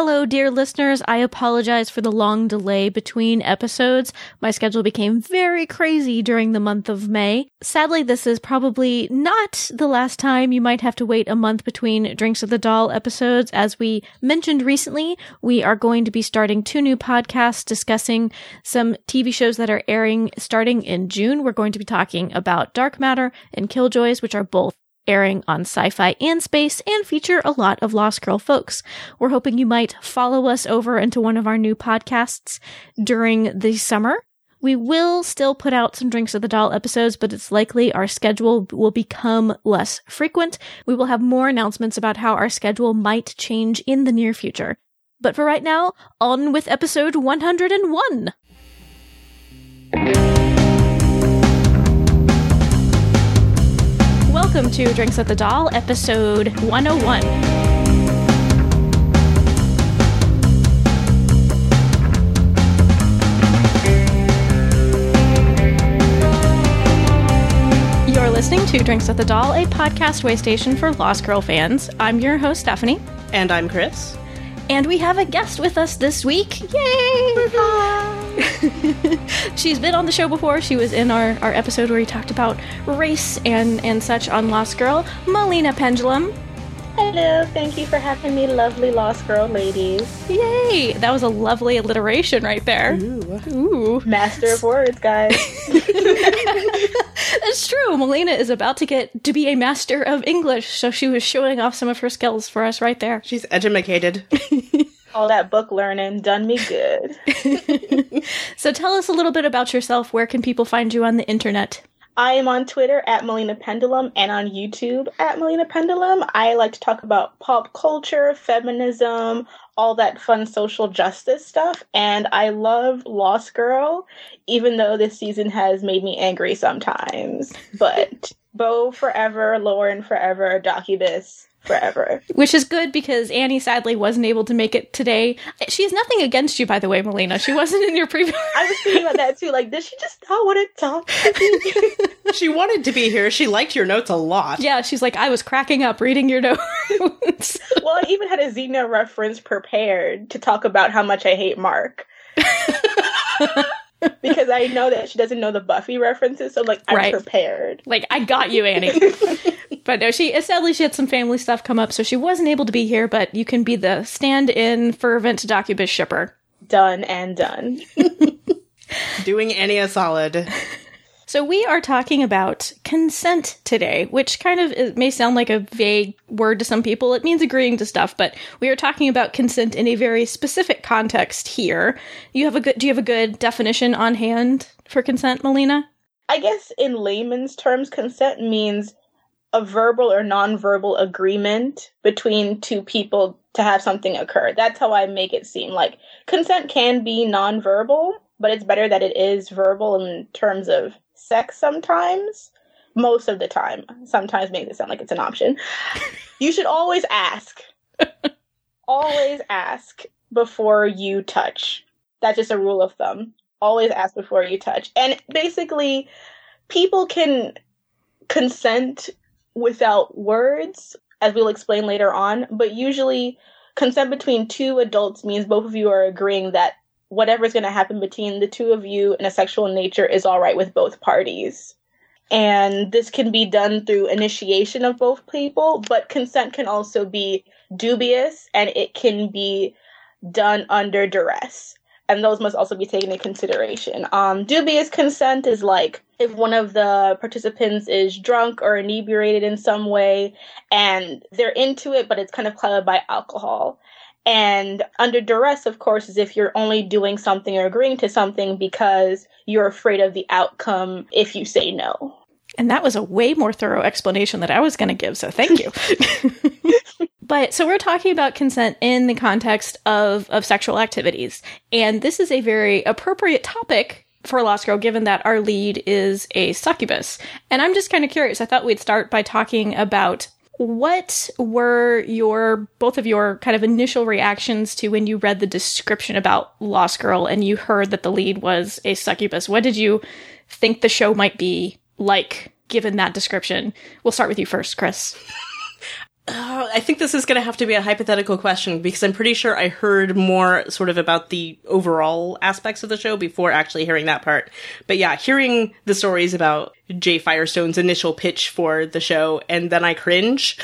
Hello, dear listeners. I apologize for the long delay between episodes. My schedule became very crazy during the month of May. Sadly, this is probably not the last time you might have to wait a month between Drinks of the Dal episodes. As we mentioned recently, we are going to be starting two new podcasts discussing some TV shows that are airing starting in June. We're going to be talking about Dark Matter and Killjoys, which are both airing on Syfy and space and feature a lot of Lost Girl folks. We're hoping you might follow us over into one of our new podcasts during the summer. We will still put out some Drinks of the Dal episodes, but it's likely our schedule will become less frequent. We will have more announcements about how our schedule might change in the near future. But for right now, on with episode 101. Welcome to Drinks at the Dal, episode 101. You're listening to Drinks at the Dal, a podcast way station for Lost Girl fans. I'm your host, Stephanie. And I'm Chris. And we have a guest with us this week. Yay! She's been on the show before. She was in our, our episode where we talked about race and, and such on Lost Girl. Melina Pendulum. Hello, thank you for having me, lovely Lost Girl ladies. Yay! That was a lovely alliteration right there. Ooh. Ooh. Master of words, guys. That's true. Melina is about to get to be a master of English, so she was showing off some of her skills for us right there. She's edumacated. All that book learning done me good. So tell us a little bit about yourself. Where can people find you on the internet? I am on Twitter at Melina Pendulum and on YouTube at Melina Pendulum. I like to talk about pop culture, feminism, all that fun social justice stuff. And I love Lost Girl, even though this season has made me angry sometimes. But Bo forever, Lauren forever, Doccubus forever. Which is good because Annie sadly wasn't able to make it today. She has nothing against you, by the way, Melina. She wasn't in your previous. I was thinking about that too. Like, does she just not want to talk to me? she wanted to be here. She liked your notes a lot. yeah, she's like, I was cracking up reading your notes. well, I even had a Xena reference prepared to talk about how much I hate Mark. because I know that she doesn't know the Buffy references, so like I'm Right. prepared. like, I got you, Annie. but no, she sadly she had some family stuff come up, so she wasn't able to be here. But you can be the stand-in fervent Doccubus shipper. Done and done. Doing Annie a solid. So we are talking about consent today, which kind of may sound like a vague word to some people. It means agreeing to stuff, but we are talking about consent in a very specific context here. You have a good do you have a good definition on hand for consent, Melina? I guess in layman's terms, consent means a verbal or nonverbal agreement between two people to have something occur. That's how I make it seem. Like consent can be nonverbal, but it's better that it is verbal in terms of sex sometimes. Most of the time. Sometimes makes it sound like it's an option. you should always ask. always ask before you touch. That's just a rule of thumb. Always ask before you touch. And basically, people can consent without words, as we'll explain later on, but usually consent between two adults means both of you are agreeing that whatever's going to happen between the two of you in a sexual nature is all right with both parties. And this can be done through initiation of both people, but consent can also be dubious and it can be done under duress. And those must also be taken into consideration. Um, dubious consent is like if one of the participants is drunk or inebriated in some way and they're into it, but it's kind of clouded by alcohol. And under duress, of course, is if you're only doing something or agreeing to something because you're afraid of the outcome if you say no. And that was a way more thorough explanation that I was going to give, so thank you. but so we're talking about consent in the context of of sexual activities, and this is a very appropriate topic for Lost Girl, given that our lead is a succubus. And I'm just kind of curious. I thought we'd start by talking about what were your both of your kind of initial reactions to when you read the description about Lost Girl and you heard that the lead was a succubus? What did you think the show might be like given that description? We'll start with you first, Chris. Uh, I think this is going to have to be a hypothetical question because I'm pretty sure I heard more sort of about the overall aspects of the show before actually hearing that part. But yeah, hearing the stories about Jay Firestone's initial pitch for the show and then I cringe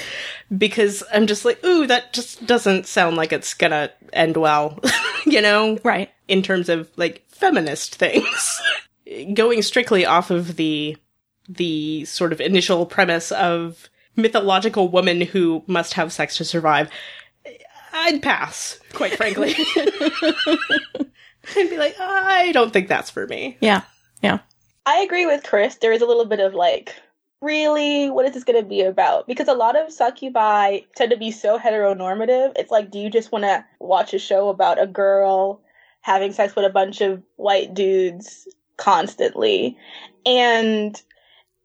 because I'm just like, ooh, that just doesn't sound like it's going to end well, you know? Right. In terms of like feminist things. Going strictly off of the the sort of initial premise of mythological woman who must have sex to survive, I'd pass, quite frankly. I'd be like, I don't think that's for me. Yeah. Yeah. I agree with Chris. There is a little bit of like, really, what is this going to be about? Because a lot of succubi tend to be so heteronormative. It's like, do you just want to watch a show about a girl having sex with a bunch of white dudes constantly? And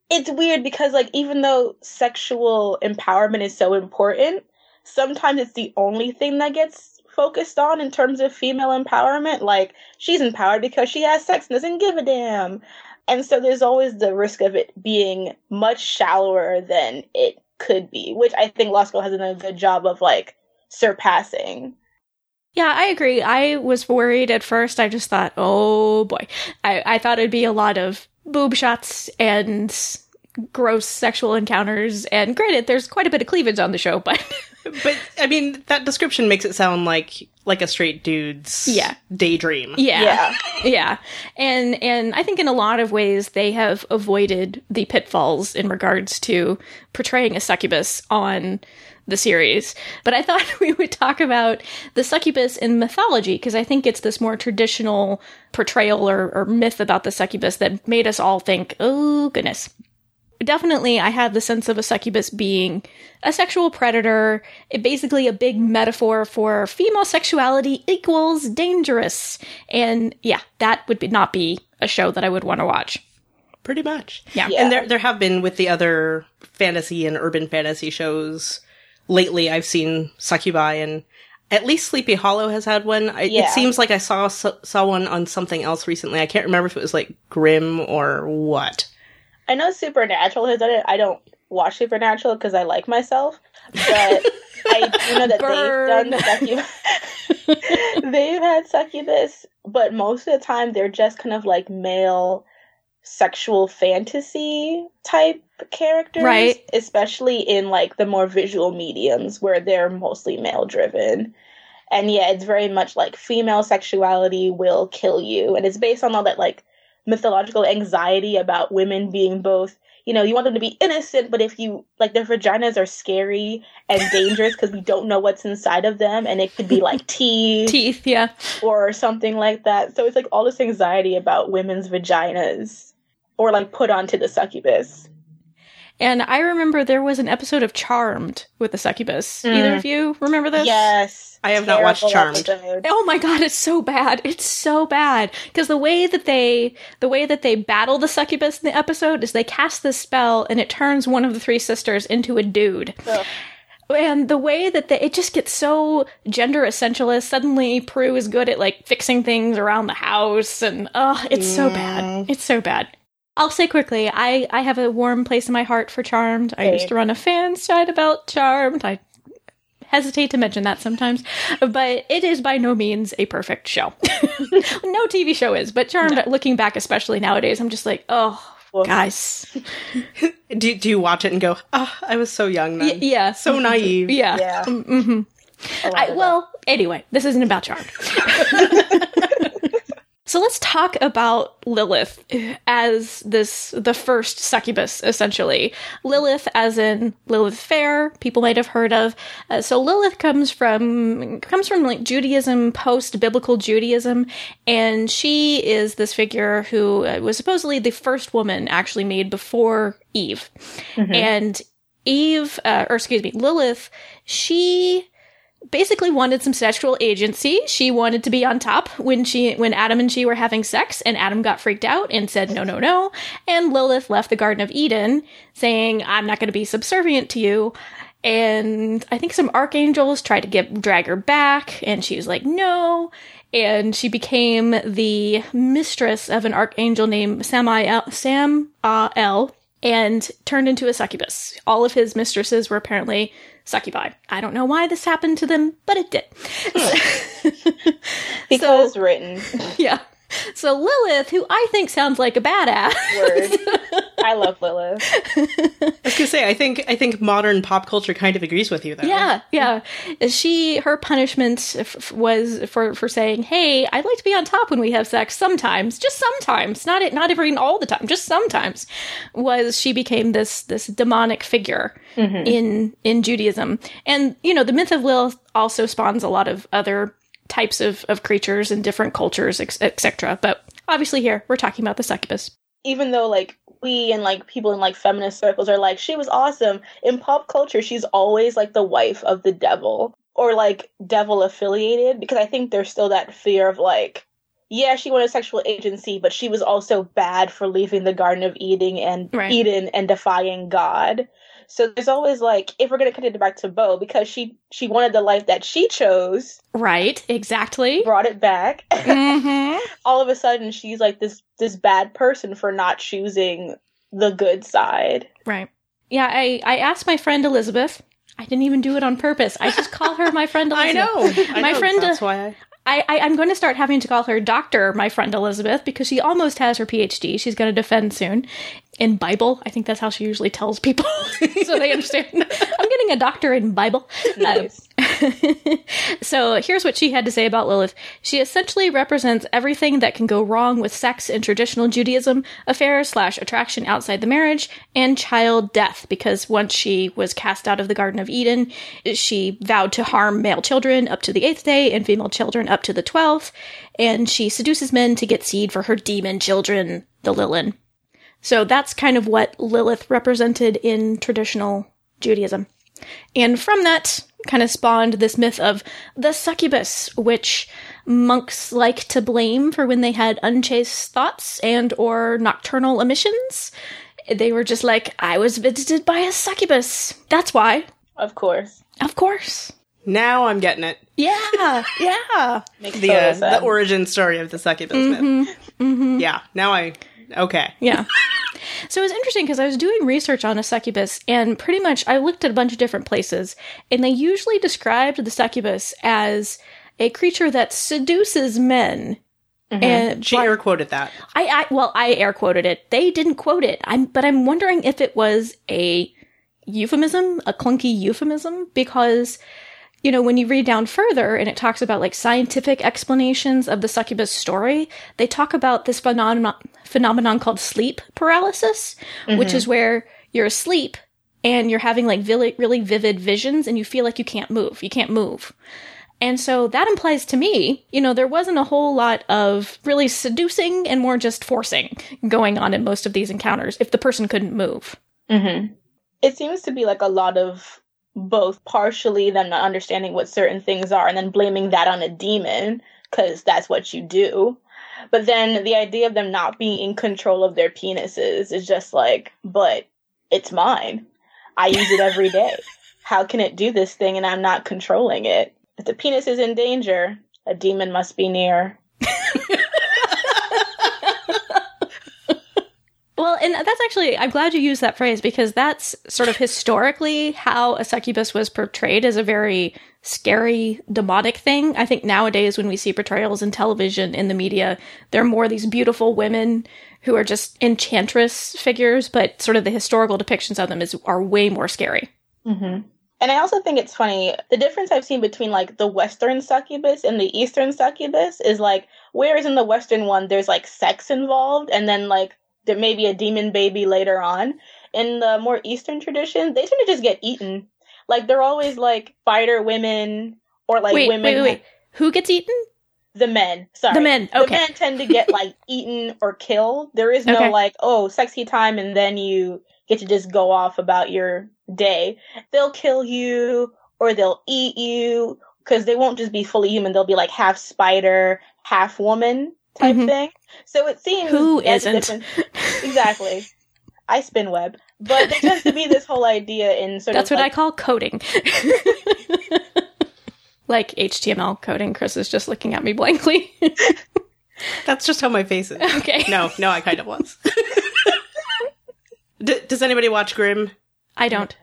it's weird because like even though sexual empowerment is so important, sometimes it's the only thing that gets focused on in terms of female empowerment. Like she's empowered because she has sex and doesn't give a damn. And so there's always the risk of it being much shallower than it could be, which I think Lost Girl has done a good job of like surpassing. Yeah, I agree. I was worried at first. I just thought, oh boy. I, I thought it'd be a lot of boob shots and gross sexual encounters. And granted, there's quite a bit of cleavage on the show, but But I mean, that description makes it sound like like a straight dude's Yeah. daydream. yeah, Yeah. yeah. And and I think in a lot of ways they have avoided the pitfalls in regards to portraying a succubus on the series. But I thought we would talk about the succubus in mythology because I think it's this more traditional portrayal or, or myth about the succubus that made us all think, oh goodness. Definitely, I had the sense of a succubus being a sexual predator, it- basically a big metaphor for female sexuality equals dangerous. And yeah, that would be, not be a show that I would want to watch. Pretty much. Yeah. Yeah. And there there have been with the other fantasy and urban fantasy shows lately I've seen succubi and at least Sleepy Hollow has had one. I, Yeah. It seems like I saw saw one on something else recently. I can't remember if it was like Grimm or what. I know Supernatural has done it. I don't watch Supernatural because I like myself, but I do know that Burn. they've done succubus. they've had succubus, but most of the time they're just kind of like male sexual fantasy type characters, Right. Especially in like the more visual mediums where they're mostly male driven. And yeah, it's very much like female sexuality will kill you, and it's based on all that like mythological anxiety about women being both you know you want them to be innocent but if you like their vaginas are scary and dangerous because we don't know what's inside of them and it could be like teeth Teeth, yeah. or something like that so it's like all this anxiety about women's vaginas or like put onto the succubus And I remember there was an episode of Charmed with the succubus. Either of mm. you remember this? yes I have not watched Charmed. episode. Oh my god, it's so bad. It's so bad because the way that they the way that they battle the succubus in the episode is they cast this spell and it turns one of the three sisters into a dude. Ugh. And the way that they, it just gets so gender essentialist. Suddenly, Prue is good at like fixing things around the house, and oh, it's so bad. Mm. It's so bad. I'll say quickly, I I have a warm place in my heart for Charmed. I used to run a fan site about Charmed. I hesitate to mention that sometimes, but it is by no means a perfect show. no TV show is, but Charmed. Looking back, especially nowadays, I'm just like, oh, guys, Do do you watch it and go, "Ah, I was so young then." Y- yeah, So naive. yeah. yeah hmm I, well, anyway, this isn't about Charmed. so let's talk about Lilith as this the first succubus, essentially. Lilith, as in Lilith Fair, people might have heard of. Uh, so Lilith comes from comes from like Judaism, post biblical Judaism, and she is this figure who uh, was supposedly the first woman actually made before Eve, and Eve, uh, or excuse me, Lilith, she basically wanted some sexual agency. She wanted to be on top when she when Adam and she were having sex and Adam got freaked out and said no no no and Lilith left the garden of Eden saying I'm not going to be subservient to you. And I think some archangels tried to get drag her back and she was like no and she became the mistress of an archangel named Samael Sam uh, and turned into a succubus. All of his mistresses were apparently succubi. I don't know why this happened to them, but it did. Hmm. Because so, written. Yeah. So Lilith, who I think sounds like a badass. Word. I love Lilith. I was gonna say, I think I think modern pop culture kind of agrees with you, though. Yeah, yeah. She her punishment f- was for for saying, "Hey, I'd like to be on top when we have sex. Sometimes, just sometimes, not it, not every all the time, just sometimes." Was she became this this demonic figure mm-hmm. in in Judaism, and you know the myth of Lilith also spawns a lot of other types of, of creatures in different cultures, etc. But obviously, here we're talking about the succubus. Even though, like, we and like people in like feminist circles are like, she was awesome. In pop culture, she's always like the wife of the devil or like devil affiliated because I think there's still that fear of like, yeah, she wanted sexual agency, but she was also bad for leaving the Garden of Eden and right. Eden and defying God. So there's always like, if we're gonna connect it back to Bo, because she she wanted the life that she chose. Right, exactly. Brought it back. Mm-hmm. All of a sudden, she's like this this bad person for not choosing the good side. Right. Yeah, I I asked my friend Elizabeth. I didn't even do it on purpose. I just call her my friend Elizabeth. I know. I my know, friend. That's why I. I, I, am going to start having to call her Doctor, my friend Elizabeth, because she almost has her PhD. She's going to defend soon in Bible. I think that's how she usually tells people, so they understand. I'm getting a doctor in Bible. Nice. so here's what she had to say about Lilith. She essentially represents everything that can go wrong with sex in traditional Judaism, affairs slash attraction outside the marriage, and child death. Because once she was cast out of the Garden of Eden, she vowed to harm male children up to the eighth day and female children up to the twelfth, and she seduces men to get seed for her demon children, the Lilin. So that's kind of what Lilith represented in traditional Judaism. And from that kind of spawned this myth of the succubus, which monks like to blame for when they had unchaste thoughts and or nocturnal emissions. They were just like, I was visited by a succubus. That's why. Of course. Of course. Now I'm getting it. Yeah, yeah. Makes the uh, the origin story of the succubus mm-hmm, myth. Mm-hmm. Yeah, now I okay. Yeah. So it was interesting because I was doing research on a succubus, and pretty much I looked at a bunch of different places, and they usually described the succubus as a creature that seduces men. Mm-hmm. And she air quoted that. I, I well, I air quoted it. They didn't quote it. I'm, but I'm wondering if it was a euphemism, a clunky euphemism, because you know, when you read down further and it talks about like scientific explanations of the succubus story, they talk about this phenomenon phenomenon called sleep paralysis, mm-hmm. which is where you're asleep and you're having like really, really vivid visions and you feel like you can't move. You can't move. And so that implies to me, you know, there wasn't a whole lot of really seducing and more just forcing going on in most of these encounters if the person couldn't move. Mm-hmm. It seems to be like a lot of both partially them not understanding what certain things are and then blaming that on a demon because that's what you do. But then the idea of them not being in control of their penises is just like, but it's mine. I use it every day. How can it do this thing and I'm not controlling it? If the penis is in danger, a demon must be near. Well, and that's actually, I'm glad you used that phrase because that's sort of historically how a succubus was portrayed as a very scary, demonic thing. I think nowadays when we see portrayals in television, in the media, they're more these beautiful women who are just enchantress figures, but sort of the historical depictions of them is are way more scary. Mm-hmm. And I also think it's funny the difference I've seen between like the Western succubus and the Eastern succubus is like, whereas in the Western one, there's like sex involved, and then like there may be a demon baby later on. In the more Eastern tradition, they tend to just get eaten. Like they're always like fighter women or like wait, women. Wait, wait, wait. Who gets eaten? The men. Sorry. The men. Okay. The men tend to get like eaten or killed. There is no okay. like, oh, sexy time and then you get to just go off about your day. They'll kill you or they'll eat you because they won't just be fully human. They'll be like half spider, half woman type mm-hmm. thing. So it seems who isn't exactly. I spin web, but there tends to be this whole idea in sort That's of. That's what like, I call coding. like HTML coding. Chris is just looking at me blankly. That's just how my face is. Okay. No, no, I kind of was. D- does anybody watch Grimm? I don't.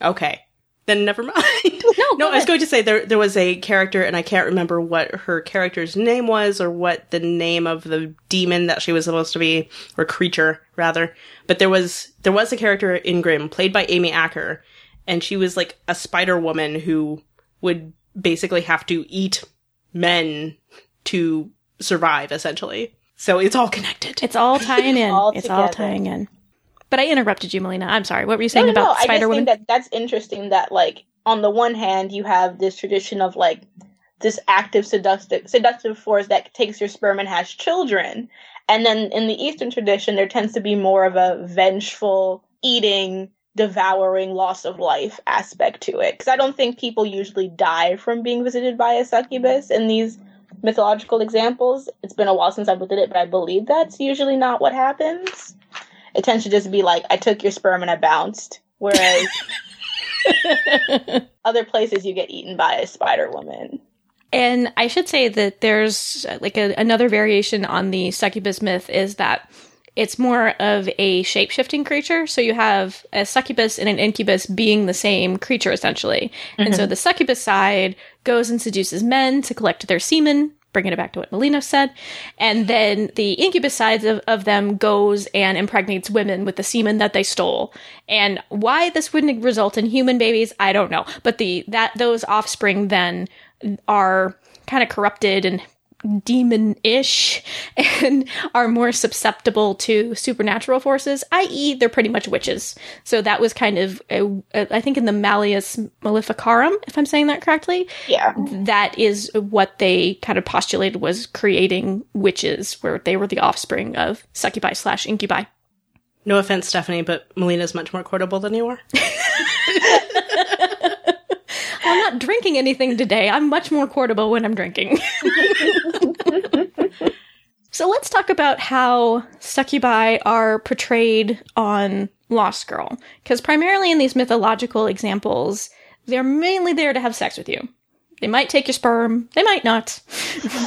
Okay. Then never mind. No, no, go I was going to say there there was a character and I can't remember what her character's name was or what the name of the demon that she was supposed to be or creature rather. But there was there was a character in Grimm played by Amy Acker and she was like a spider woman who would basically have to eat men to survive essentially. So it's all connected. It's all tying in. All it's all tying in. But I interrupted you, Melina. I'm sorry. What were you saying no, no, about no. I Spider just Woman? think that that's interesting. That like on the one hand, you have this tradition of like this active seductive seductive force that takes your sperm and has children, and then in the Eastern tradition, there tends to be more of a vengeful, eating, devouring, loss of life aspect to it. Because I don't think people usually die from being visited by a succubus in these mythological examples. It's been a while since I've looked at it, but I believe that's usually not what happens. It tends to just be like, I took your sperm and I bounced. Whereas other places you get eaten by a spider woman. And I should say that there's like a, another variation on the succubus myth is that it's more of a shape shifting creature. So you have a succubus and an incubus being the same creature essentially. And mm-hmm. so the succubus side goes and seduces men to collect their semen, bringing it back to what Melina said. And then the incubus side of, of them goes and impregnates women with the semen that they stole. And why this wouldn't result in human babies, I don't know. But the that those offspring then are kind of corrupted and demon-ish and are more susceptible to supernatural forces i.e they're pretty much witches so that was kind of a, a, I think in the malleus maleficarum if i'm saying that correctly Yeah. that is what they kind of postulated was creating witches where they were the offspring of succubi slash incubi No offense, Stephanie, but Melina's much more quotable than you are. i'm not drinking anything today. I'm much more quotable when i'm drinking. So let's talk about how succubi are portrayed on lost girl because primarily in these mythological examples they're mainly there to have sex with you they might take your sperm. They might not.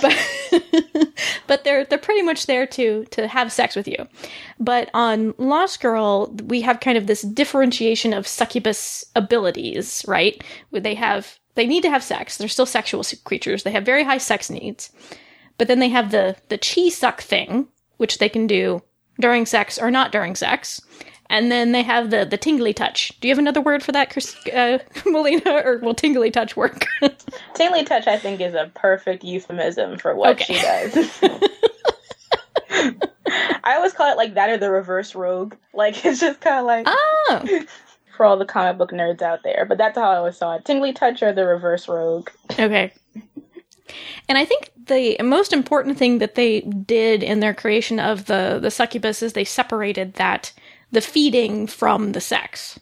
But but they're they're pretty much there to to have sex with you. But on lost girl we have kind of this differentiation of succubus abilities right? Where they have they need to have sex. They're still sexual creatures. They have very high sex needs. But then they have the the chi suck thing which they can do during sex or not during sex and then they have the the tingly touch do you have another word for that Chris, uh, melina or will tingly touch work Tingly touch, I think, is a perfect euphemism for what Okay. she does. I always call it like that or the reverse rogue. Like it's just kind of like oh for all the comic book nerds out there. But that's how I always saw it: tingly touch or the reverse rogue. Okay. And I think the most important thing that they did in their creation of the the succubus is they separated that the feeding from the sex.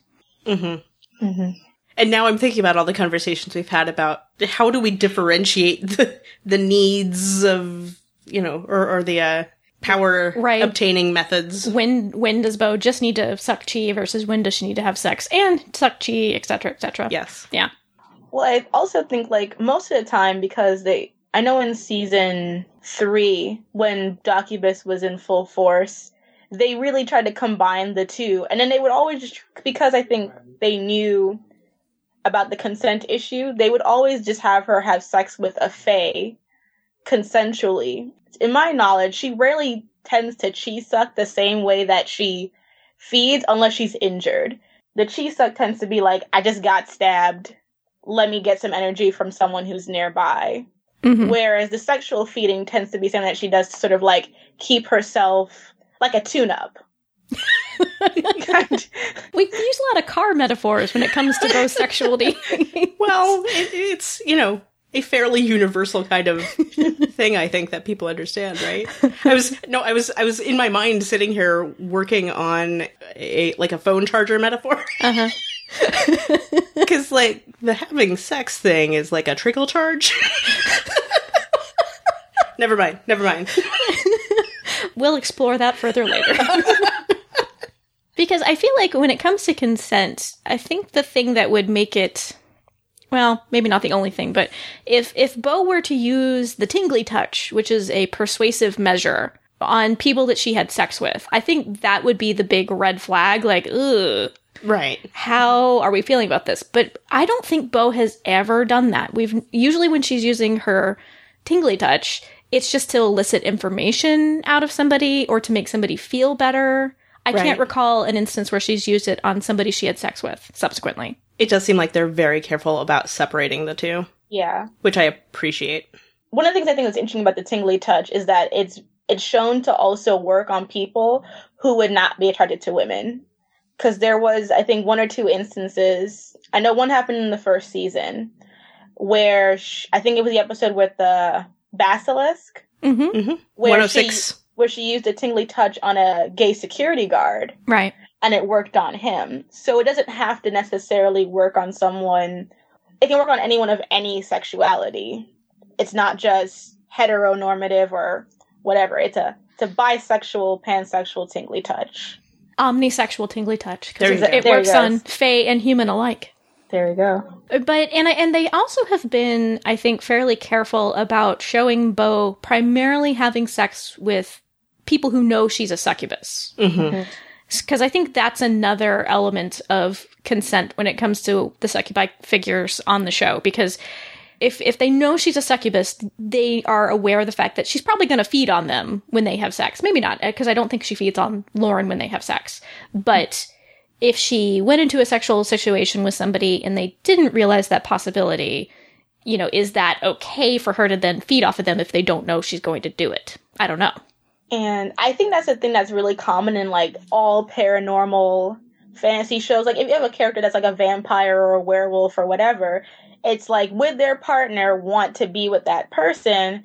And now I'm thinking about all the conversations we've had about how do we differentiate the, the needs of, you know, or, or the uh, power Right. obtaining methods. When when does Bo just need to suck chi versus when does she need to have sex and suck chi, etc., etc. Yes. Yeah. Well, I also think like most of the time because they, I know in season three when Doccubus was in full force, they really tried to combine the two, and then they would always just because I think they knew about the consent issue, they would always just have her have sex with a fae consensually. In my knowledge, she rarely tends to chi suck the same way that she feeds unless she's injured. The chi suck tends to be like, I just got stabbed let me get some energy from someone who's nearby. Mhm. Whereas the sexual feeding tends to be something that she does to sort of like keep herself like a tune up. We use a lot of car metaphors when it comes to both sexuality. Well, it, it's, you know, a fairly universal kind of thing I think that people understand, right? I was no, I was I was in my mind sitting here working on a like a phone charger metaphor uh-huh. cuz like the having sex thing is like a trickle charge. never mind, never mind. We'll explore that further later. because I feel like when it comes to consent, I think the thing that would make it well, maybe not the only thing, but if if Bo were to use the tingly touch, which is a persuasive measure on people that she had sex with. I think that would be the big red flag. Like, ugh, Right. how are we feeling about this? But I don't think Bo has ever done that. We've usually when she's using her tingly touch, it's just to elicit information out of somebody or to make somebody feel better. I Right. can't recall an instance where she's used it on somebody she had sex with subsequently. It does seem like they're very careful about separating the two, Yeah. which I appreciate. One of the things I think that's interesting about the tingly touch is that it's it's shown to also work on people who would not be attracted to women. Because there was, I think, one or two instances. I know one happened in the first season where sh- I think it was the episode with the basilisk, Mm-hmm. where she where she used a tingly touch on a gay security guard. Right. and it worked on him. So it doesn't have to necessarily work on someone. It can work on anyone of any sexuality. It's not just heteronormative or whatever. It's a it's a bisexual, pansexual tingly touch. Omnisexual tingly touch because it, it works on Fae and human alike. There we go. But and I, and they also have been, I think, fairly careful about showing Bo primarily having sex with people who know she's a succubus. Mm-hmm. Mm-hmm. Because I think that's another element of consent when it comes to the succubi figures on the show. Because if if they know she's a succubus, they are aware of the fact that she's probably going to feed on them when they have sex. Maybe not, because I don't think she feeds on Lauren when they have sex. But if she went into a sexual situation with somebody and they didn't realize that possibility, you know, is that okay for her to then feed off of them if they don't know she's going to do it? I don't know. And I think that's the thing that's really common in like all paranormal fantasy shows. Like if you have a character that's like a vampire or a werewolf or whatever, it's like would their partner want to be with that person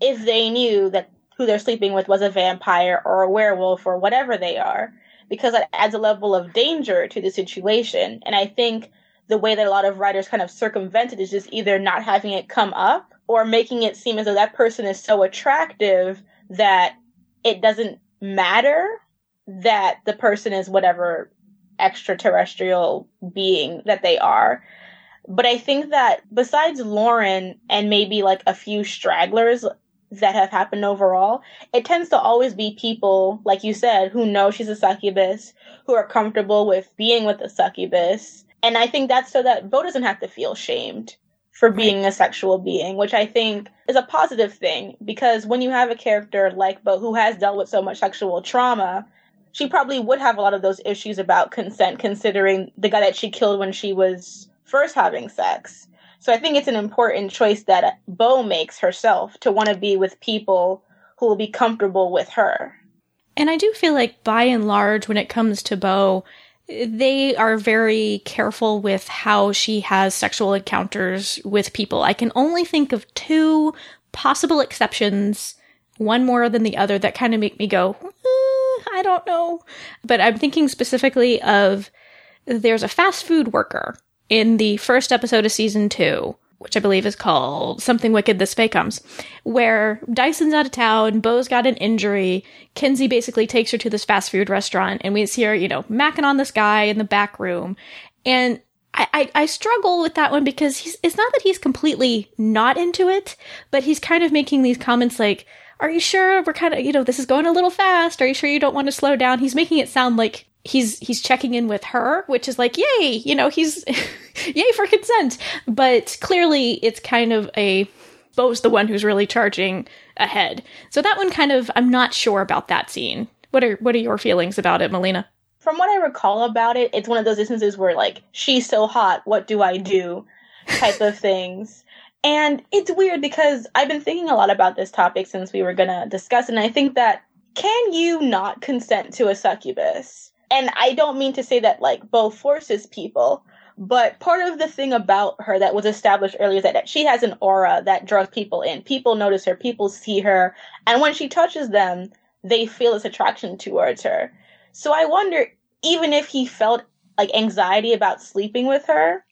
if they knew that who they're sleeping with was a vampire or a werewolf or whatever they are? Because that adds a level of danger to the situation. And I think the way that a lot of writers kind of circumvent it is just either not having it come up or making it seem as though that person is so attractive that it doesn't matter that the person is whatever extraterrestrial being that they are. But I think that besides Lauren and maybe like a few stragglers that have happened overall, it tends to always be people, like you said, who know she's a succubus, who are comfortable with being with a succubus. And I think that's so that Bo doesn't have to feel shamed for being a sexual being, which I think is a positive thing because when you have a character like Bo who has dealt with so much sexual trauma, she probably would have a lot of those issues about consent considering the guy that she killed when she was first having sex. So I think it's an important choice that Bo makes herself to want to be with people who will be comfortable with her. And I do feel like by and large, when it comes to Bo, they are very careful with how she has sexual encounters with people. I can only think of two possible exceptions, one more than the other, that kind of make me go, "Uh, I don't know. But I'm thinking specifically of there's a fast food worker in the first episode of season two, which I believe is called Something Wicked This Fae Comes, where Dyson's out of town, Bo's got an injury, Kenzi basically takes her to this fast food restaurant, and we see her, you know, macking on this guy in the back room. And I, I, I struggle with that one because he's it's not that he's completely not into it, but he's kind of making these comments like, Are you sure we're kind of you know, this is going a little fast? Are you sure you don't want to slow down? He's making it sound like he's he's checking in with her, which is like, yay, you know, he's yay for consent. But clearly it's kind of a Bo's the one who's really charging ahead. So that one kind of I'm not sure about that scene. What are what are your feelings about it, Melina? From what I recall about it, it's one of those instances where like she's so hot, what do I do? type of things. And it's weird because I've been thinking a lot about this topic since we were going to discuss and I think that can you not consent to a succubus? And I don't mean to say that like Bo forces people, but part of the thing about her that was established earlier is that, that she has an aura that draws people in. People notice her, people see her, and when she touches them, they feel this attraction towards her. So I wonder, even if he felt like anxiety about sleeping with her,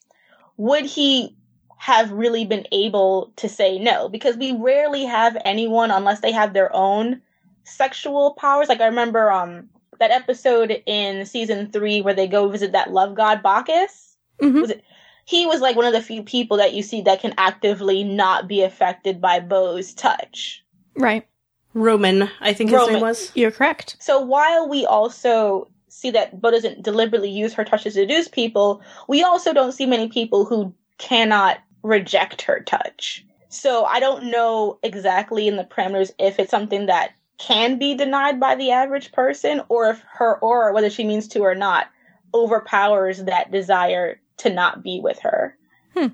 would he have really been able to say no? Because we rarely have anyone unless they have their own sexual powers. Like I remember um that episode in season three where they go visit that love god Bacchus. Mhm. Was it? He was like one of the few people that you see that can actively not be affected by Bo's touch. Right. Roman, I think his Roman. name was. You're correct. So while we also see that Bo doesn't deliberately use her touch to seduce people, we also don't see many people who cannot reject her touch. So I don't know exactly in the parameters if it's something that can be denied by the average person or if her aura, whether she means to or not, overpowers that desire to not be with her. Hmm.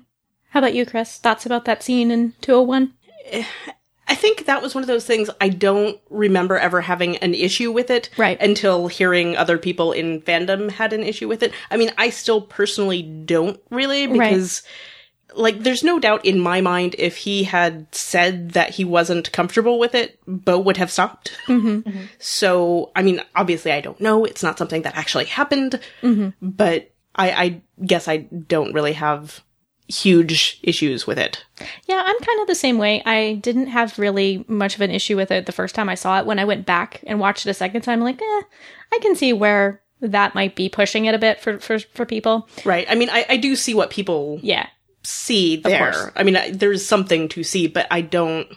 How about you, Chris? Thoughts about that scene in 201? I think that was one of those things I don't remember ever having an issue with it. Right. Until hearing other people in fandom had an issue with it. I mean, I still personally don't really Right. Like there's no doubt in my mind if he had said that he wasn't comfortable with it, Bo would have stopped. Mm-hmm. So, I mean, obviously I don't know. It's not something that actually happened, Mm-hmm. but I, I guess I don't really have huge issues with it. Yeah, I'm kind of the same way. I didn't have really much of an issue with it the first time I saw it. When I went back and watched it a second time, I'm like, eh, I can see where that might be pushing it a bit for, for, for people. Right. I mean, I, I do see what people Yeah. See there. I mean, I, there's something to see, but I don't.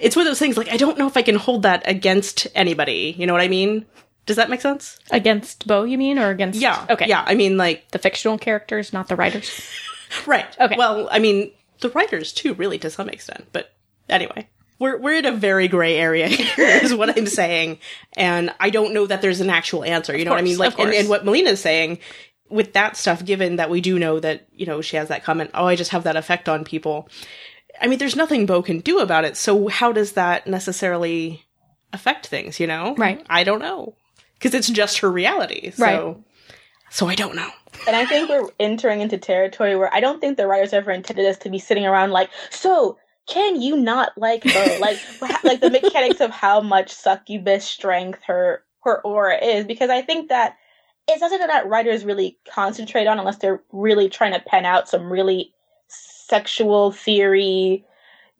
It's one of those things like I don't know if I can hold that against anybody. You know what I mean? Does that make sense? Against Bo, you mean? Or against. Yeah. Okay. Yeah. I mean, like, The fictional characters, not the writers. right. Okay. Well, I mean, the writers too, really, to some extent. But anyway, we're we're in a very gray area here, is what I'm saying, and I don't know that there's an actual answer. You know what I mean? course, of Like, and, course. and what Melina's saying with that stuff, given that we do know that you know she has that comment, oh, I just have that effect on people. I mean, there's nothing Bo can do about it. So how does that necessarily affect things? You know? Right. I don't know because it's just her reality. So, Right. So I don't know. And I think we're entering into territory where I don't think the writers ever intended us to be sitting around like, so can you not like Bo? like, like the mechanics of how much succubus strength her her aura is, because I think that it's not something that writers really concentrate on unless they're really trying to pen out some really sexual theory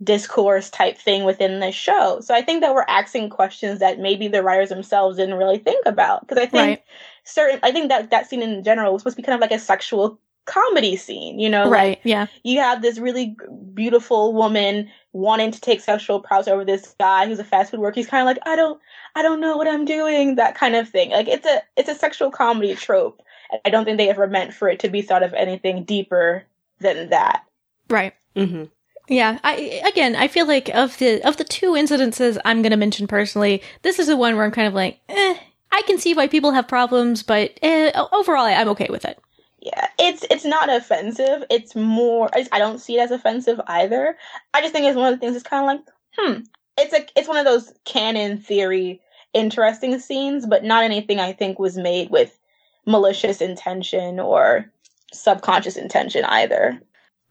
discourse type thing within the show. So I think that we're asking questions that maybe the writers themselves didn't really think about. Because I think Right. certain, I think that that scene in general was supposed to be kind of like a sexual comedy scene, you know? Like, Right. Yeah. you have this really beautiful woman wanting to take sexual prowess over this guy who's a fast food worker. He's kind of like, I don't, I don't know what I'm doing. That kind of thing. Like it's a, it's a sexual comedy trope. I don't think they ever meant for it to be thought of anything deeper than that. Right. hmm Yeah, I again, I feel like of the of the two incidences I'm going to mention personally, this is the one where I'm kind of like, eh, I can see why people have problems, but eh, overall, I- I'm okay with it. Yeah, it's it's not offensive. It's more. I, just- I don't see it as offensive either. I just think it's one of the things. that's kind of like, hmm. It's a it's one of those canon theory interesting scenes, but not anything I think was made with malicious intention or subconscious intention either.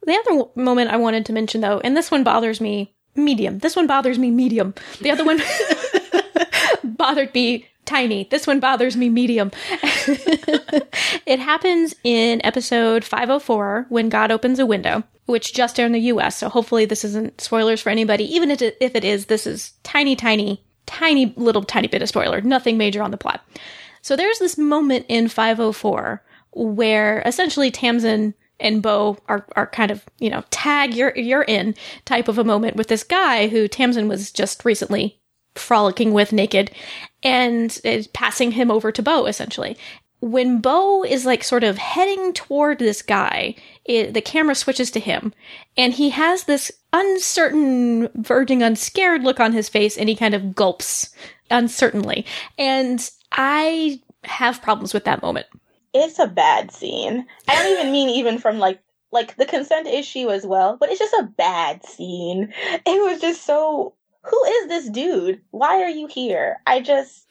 The other moment I wanted to mention, though, and this one bothers me medium. This one bothers me medium. The other one bothered me tiny. This one bothers me medium. it happens in episode 504 when God opens a window, which just aired in the US. So hopefully this isn't spoilers for anybody. Even if it is, this is tiny, tiny, tiny little tiny bit of spoiler. Nothing major on the plot. So there's this moment in 504 where essentially Tamsin and Bo are, are kind of, you know, tag you're you're in type of a moment with this guy who Tamsin was just recently frolicking with naked and is passing him over to Bo essentially. When Bo is like sort of heading toward this guy, it, the camera switches to him and he has this uncertain, verging on scared look on his face and he kind of gulps uncertainly. And I have problems with that moment. It's a bad scene. I don't even mean even from like like the consent issue as well, but it's just a bad scene. It was just so. Who is this dude? Why are you here? I just.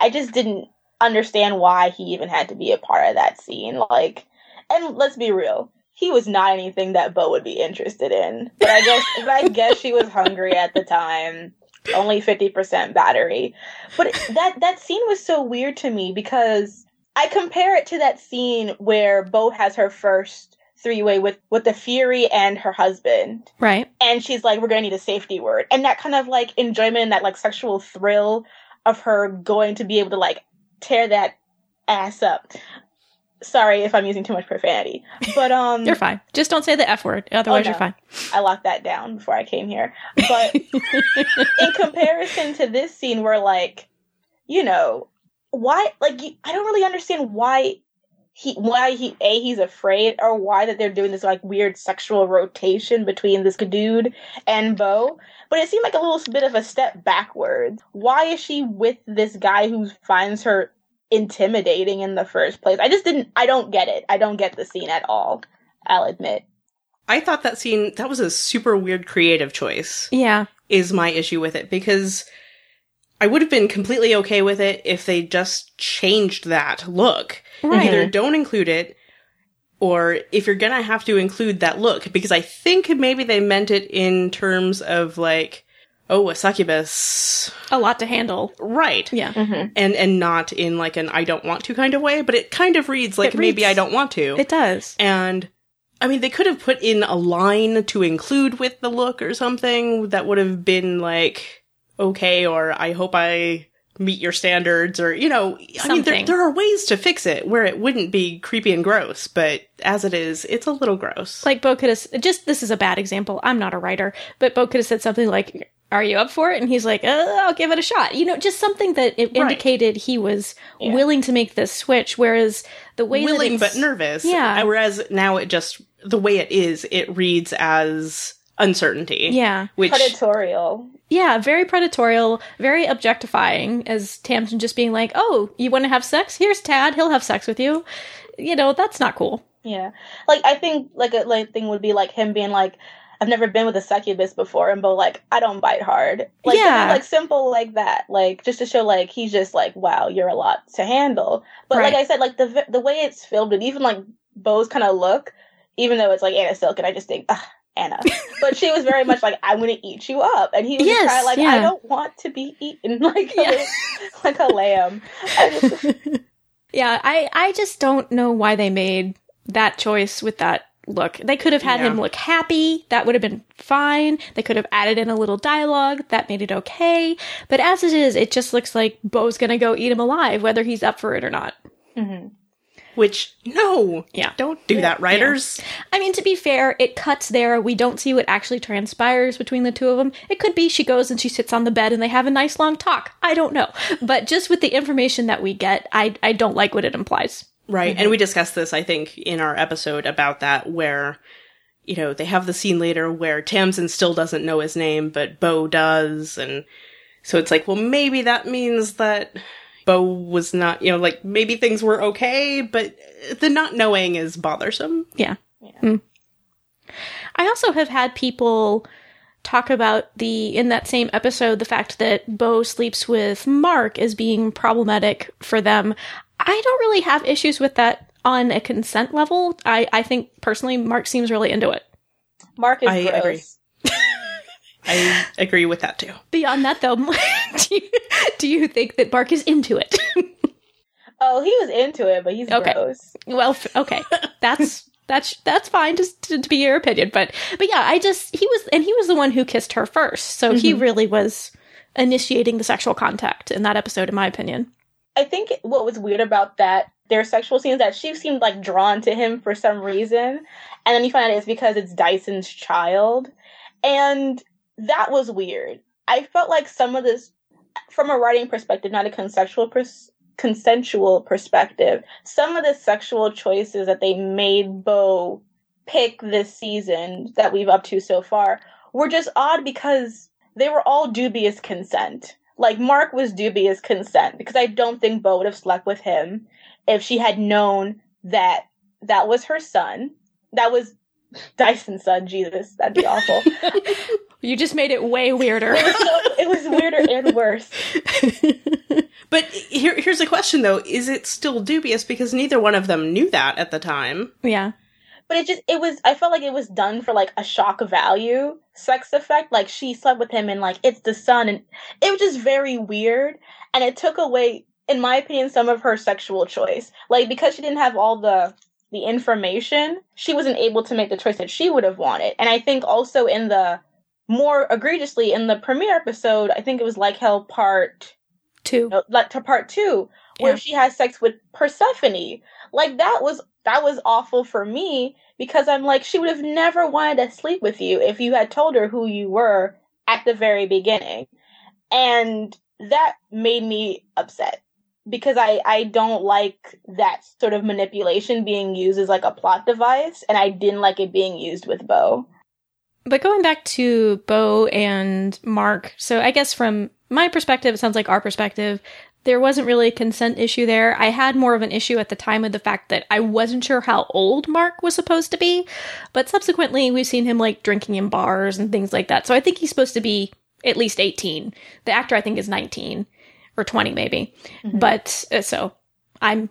I just didn't understand why he even had to be a part of that scene. Like, and let's be real, he was not anything that Bo would be interested in. But I guess, but I guess she was hungry at the time. Only fifty percent battery, but that that scene was so weird to me because I compare it to that scene where Bo has her first three way with with the Fury and her husband, Right. and she's like, "We're gonna need a safety word," and that kind of like enjoyment and that like sexual thrill of her going to be able to like tear that ass up. sorry if I'm using too much profanity, but um, You're fine. Just don't say the F word. Otherwise, no. you're fine. I locked that down before I came here. But in comparison to this scene, where like, you know, why? Like, I don't really understand why he, why he, a he's afraid, or why that they're doing this like weird sexual rotation between this dude and Bo. But it seemed like a little bit of a step backwards. Why is she with this guy who finds her intimidating in the first place? I just didn't. I don't get it. I don't get the scene at all. I'll admit. I thought that scene that was a super weird creative choice. Yeah. Is my issue with it because I would have been completely okay with it if they just changed that look. Right. Either don't include it or if you're going to have to include that look because I think maybe they meant it in terms of like oh, a succubus. A lot to handle. Right. Yeah. Mm-hmm. And and not in like an I don't want to kind of way, but it kind of reads like It maybe I don't want to. It does. And I mean, they could have put in a line to include with the look or something that would have been like, okay, or I hope I meet your standards, or, you know, I mean, there, there are ways to fix it where it wouldn't be creepy and gross, but as it is, it's a little gross. Like Bo could have just this is a bad example. I'm not a writer, but Bo could have said something like, "Are you up for it?" And he's like, uh, "I'll give it a shot." You know, just something that it Right. indicated he was Yeah. willing to make this switch. Whereas the way Willing but nervous. Yeah. Whereas now it just, the way it is, it reads as uncertainty. yeah, Which, Predatorial. yeah, very predatorial, very objectifying. As Tamsin just being like, "Oh, you want to have sex? Here's Tad. He'll have sex with you." You know, that's not cool. Yeah, like I think like a like thing would be like him being like, "I've never been with a succubus before," and Bo like, "I don't bite hard." Like Yeah. something, like simple like that, like just to show like he's just like, "Wow, you're a lot to handle." But Right. like I said, like the the way it's filmed and even like Bo's kind of look, even though it's like Anna Silk, and I just think, Anna. but she was very much like, "I'm gonna eat you up," and he was Yes, kind of like, yeah. "I don't want to be eaten like a, Yeah. like a lamb." I Yeah, I I just don't know why they made that choice with that look. They could have had Yeah. him look happy. That would have been fine. They could have added in a little dialogue. That made it okay. But as it is, it just looks like Bo's gonna go eat him alive, whether he's up for it or not. Mhm. Which, no. Yeah. Don't do that, writers. I mean, to be fair, it cuts there. We don't see what actually transpires between the two of them. It could be she goes and she sits on the bed and they have a nice long talk. I don't know. But just with the information that we get, I, I don't like what it implies. Right. Mm-hmm. And we discussed this, I think, in our episode about that, where, you know, they have the scene later where Tamsin still doesn't know his name, but Bo does. And so it's like, well, maybe that means that Bo was not, you know, like maybe things were okay, but the not knowing is bothersome. Yeah. Yeah. Mm. I also have had people talk about the in that same episode the fact that Bo sleeps with Mark as being problematic for them. I don't really have issues with that on a consent level. I, I think personally Mark seems really into it. Mark is I gross. agree. I agree with that too. Beyond that though, do you, do you think that Mark is into it? Oh, he was into it, but he's Okay. gross. well, okay. That's that's that's fine just to, to be your opinion, but but yeah, I just he was and he was the one who kissed her first. So he mm-hmm. really was initiating the sexual contact in that episode in my opinion. I think what was weird about that their sexual scenes that she seemed like drawn to him for some reason, and then you find out it's because it's Dyson's child, and that was weird. I felt like some of this, from a writing perspective, not a consensual pers- consensual perspective, some of the sexual choices that they made Bo pick this season that we've up to so far were just odd because they were all dubious consent. Like Mark was dubious consent because I don't think Bo would have slept with him if she had known that that was her son. That was Dyson's son. Jesus, that'd be awful. You just made it way weirder. it, was so, it was weirder and worse. But here, here's a question though: Is it still dubious because neither one of them knew that at the time? yeah. But it just it was I felt like it was done for like a shock value sex effect. Like she slept with him and like it's the sun and it was just very weird. And it took away, in my opinion, some of her sexual choice. Like because she didn't have all the the information, she wasn't able to make the choice that she would have wanted. And I think also in the more egregiously in the premiere episode, I think it was like hell part Two. no, like to part two, where Yeah. she has sex with Persephone. like that was that was awful for me because I'm like she would have never wanted to sleep with you if you had told her who you were at the very beginning. And that made me upset because I I don't like that sort of manipulation being used as like a plot device and I didn't like it being used with Bo. But going back to Bo and Mark, so I guess from my perspective, it sounds like our perspective, there wasn't really a consent issue there. I had more of an issue at the time of the fact that I wasn't sure how old Mark was supposed to be, but subsequently we've seen him like drinking in bars and things like that. So I think he's supposed to be at least 18. The actor I think is 19 or 20 maybe. Mm-hmm. But uh, so I'm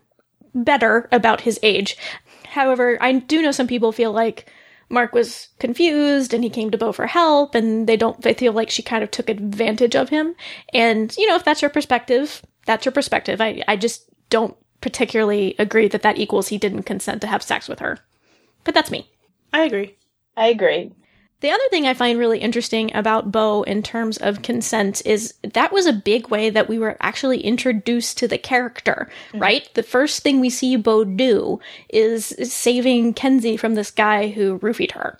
better about his age. However, I do know some people feel like Mark was confused and he came to Bo for help and they don't they feel like she kind of took advantage of him. And you know, if that's your perspective, that's your perspective. I, I just don't particularly agree that that equals he didn't consent to have sex with her. But that's me. I agree. I agree. The other thing I find really interesting about Bo in terms of consent is that was a big way that we were actually introduced to the character, mm-hmm. right? The first thing we see Bo do is saving Kenzi from this guy who roofied her.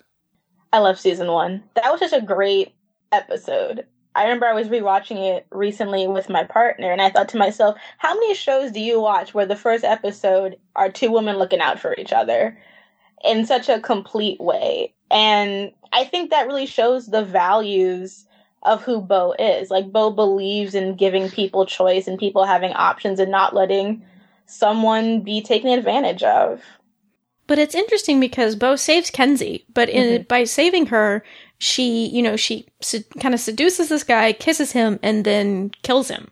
I love season one. That was just a great episode. I remember I was rewatching it recently with my partner, and I thought to myself, how many shows do you watch where the first episode are two women looking out for each other in such a complete way? And I think that really shows the values of who Bo is. Like, Bo believes in giving people choice and people having options and not letting someone be taken advantage of. But it's interesting because Bo saves Kenzi, but in, mm-hmm. by saving her, she, you know, she kind of seduces this guy, kisses him, and then kills him.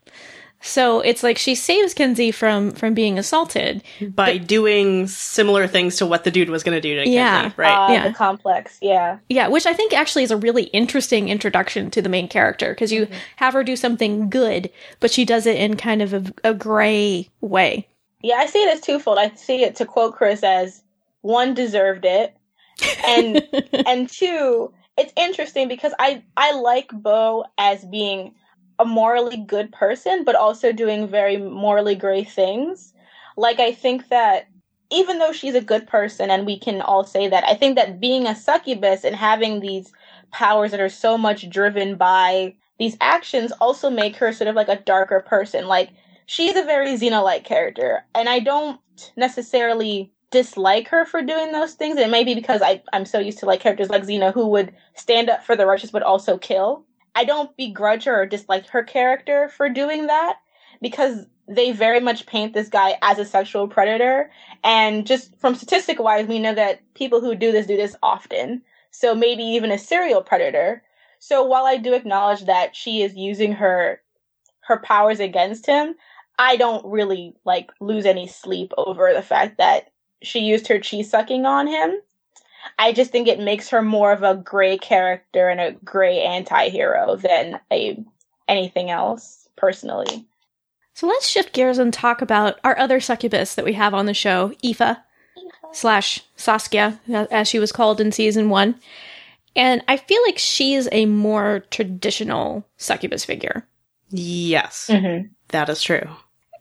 So it's like she saves Kenzi from from being assaulted by but, doing similar things to what the dude was going to do to yeah, Kenzi, right? Uh, yeah, the complex, yeah, yeah, which I think actually is a really interesting introduction to the main character because you mm-hmm. have her do something good, but she does it in kind of a, a gray way. Yeah, I see it as twofold. I see it to quote Chris as one deserved it, and and two it's interesting because I I like Bo as being a morally good person, but also doing very morally gray things. Like I think that even though she's a good person, and we can all say that, I think that being a succubus and having these powers that are so much driven by these actions also make her sort of like a darker person. Like she's a very Xena-like character, and I don't necessarily dislike her for doing those things. It may be because I, I'm so used to like characters like Xena who would stand up for the righteous but also kill. I don't begrudge her or dislike her character for doing that because they very much paint this guy as a sexual predator. And just from statistic wise, we know that people who do this do this often. So maybe even a serial predator. So while I do acknowledge that she is using her her powers against him, I don't really like lose any sleep over the fact that she used her chi sucking on him. I just think it makes her more of a gray character and a gray anti-hero than a anything else personally. So let's shift gears and talk about our other succubus that we have on the show, Aoife, slash Saskia, as she was called in season one. And I feel like she's a more traditional succubus figure. Yes, mm-hmm. that is true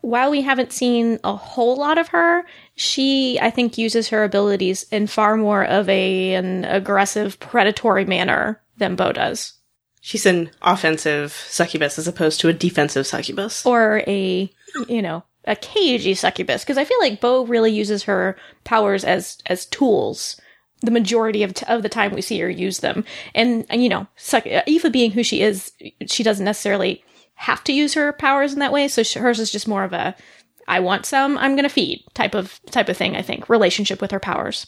while we haven't seen a whole lot of her, she I think uses her abilities in far more of a an aggressive, predatory manner than bo does. She's an offensive succubus as opposed to a defensive succubus, or a you know a cagey succubus. Because I feel like bo really uses her powers as as tools. The majority of, t- of the time we see her use them, and, and you know, Suc- uh, Aoife being who she is, she doesn't necessarily have to use her powers in that way. So hers is just more of a I want some, I'm going to feed type of type of thing, I think. Relationship with her powers.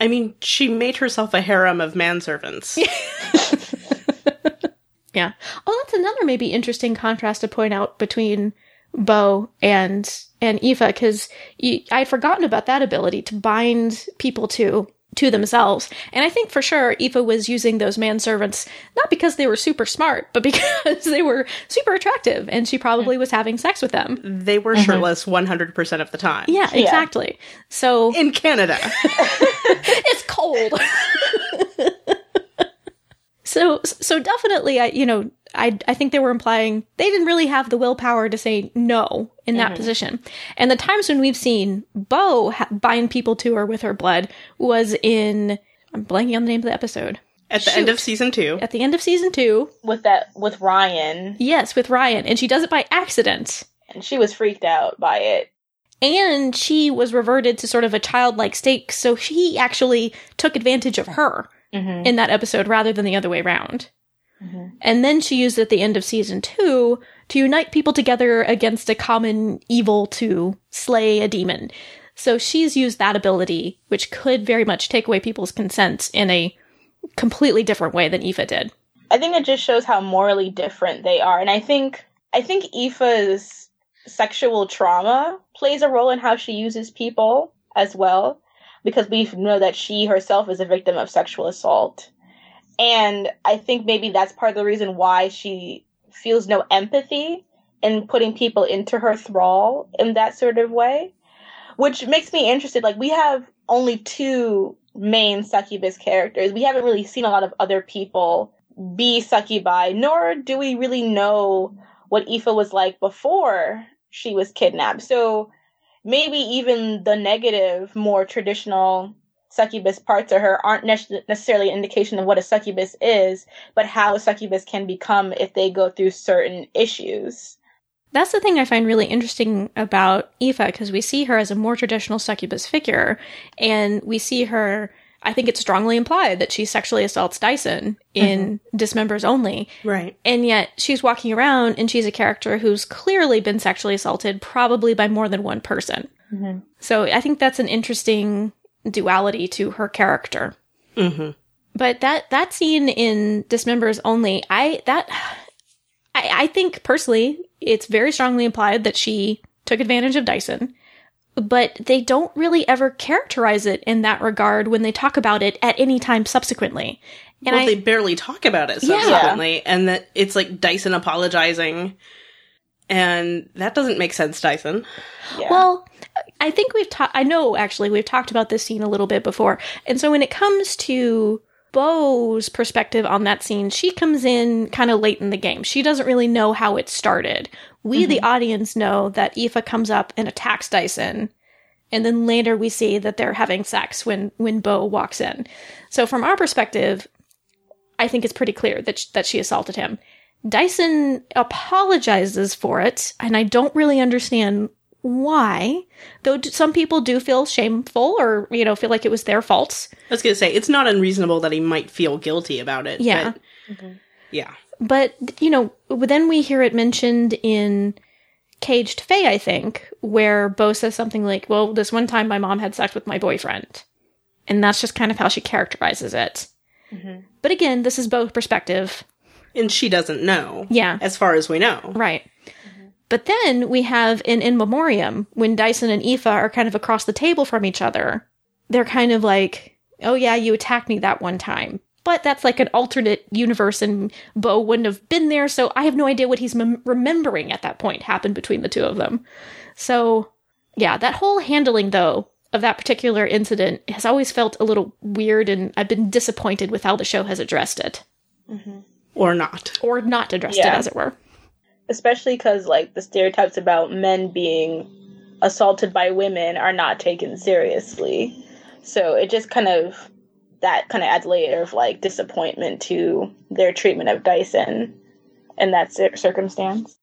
I mean, she made herself a harem of manservants. yeah. Oh, that's another maybe interesting contrast to point out between Bo and and Aoife because I'd forgotten about that ability to bind people to to themselves. And I think for sure Aoife was using those manservants not because they were super smart, but because they were super attractive and she probably was having sex with them. They were mm-hmm. shirtless 100% of the time. Yeah, exactly. Yeah. So in Canada. it's cold. so so definitely I you know I, I think they were implying they didn't really have the willpower to say no in that position. And the times when we've seen Bo ha- bind people to her with her blood was in, I'm blanking on the name of the episode. At the end of season two. At the end of season two, with that with Ryan, yes, with Ryan, and she does it by accident. and she was freaked out by it. And she was reverted to sort of a childlike state, so he actually took advantage of her Mm-hmm. in that episode rather than the other way around. Mhm. And then she used at the end of season two to unite people together against a common evil to slay a demon. So she's used that ability, which could very much take away people's consent in a completely different way than Aoife did. I think it just shows how morally different they are, and I think I think Aoife's sexual trauma plays a role in how she uses people as well, because we know that she herself is a victim of sexual assault, and I think maybe that's part of the reason why she feels no empathy in putting people into her thrall in that sort of way, which makes me interested. Like we have only two main succubus characters. We haven't really seen a lot of other people be succubi, nor do we really know what Aoife was like before she was kidnapped. So maybe even the negative, more traditional succubus parts of her aren't nec- necessarily an indication of what a succubus is, but how a succubus can become if they go through certain issues. That's the thing I find really interesting about Aoife, because we see her as a more traditional succubus figure, and we see her. I think it's strongly implied that she sexually assaults Dyson in Dismembers Only, Right. and yet she's walking around and she's a character who's clearly been sexually assaulted, probably by more than one person. Mhm. So I think that's an interesting duality to her character. hmm But that that scene in Dismembers Only, I that I, I think personally, it's very strongly implied that she took advantage of Dyson, but they don't really ever characterize it in that regard when they talk about it at any time subsequently. And well, I, they barely talk about it Yeah. subsequently, and that it's like Dyson apologizing, and that doesn't make sense, Dyson. Yeah. Well, I think we've talked. I know actually we've talked about this scene a little bit before, and so when it comes to Bo's perspective on that scene, she comes in kind of late in the game. She doesn't really know how it started. We, the mm-hmm. audience, know that Aoife comes up and attacks Dyson, and then later we see that they're having sex when when Bo walks in. So from our perspective, I think it's pretty clear that sh- that she assaulted him. Dyson apologizes for it, and I don't really understand why. Though some people do feel shameful or, you know, feel like it was their fault. I was gonna say it's not unreasonable that he might feel guilty about it. Yeah. but- mm-hmm. yeah. But, you know, then we hear it mentioned in Caged Fae, I think, where Bo says something like, well, this one time my mom had sex with my boyfriend. And that's just kind of how she characterizes it. Mm-hmm. But again, this is Bo's perspective. And she doesn't know. Yeah. As far as we know. Right. But then we have in In Memoriam, when Dyson and Aoife are kind of across the table from each other, they're kind of like, oh yeah, you attacked me that one time. But that's like an alternate universe, and Bo wouldn't have been there, so I have no idea what he's mem- remembering at that point happened between the two of them. So, yeah, that whole handling, though, of that particular incident has always felt a little weird, and I've been disappointed with how the show has addressed it. Mm-hmm. Or not. Or not addressed Yeah. it, as it were. especially because like the stereotypes about men being assaulted by women are not taken seriously so it just kind of that kind of adds a layer of like disappointment to their treatment of dyson in that circumstance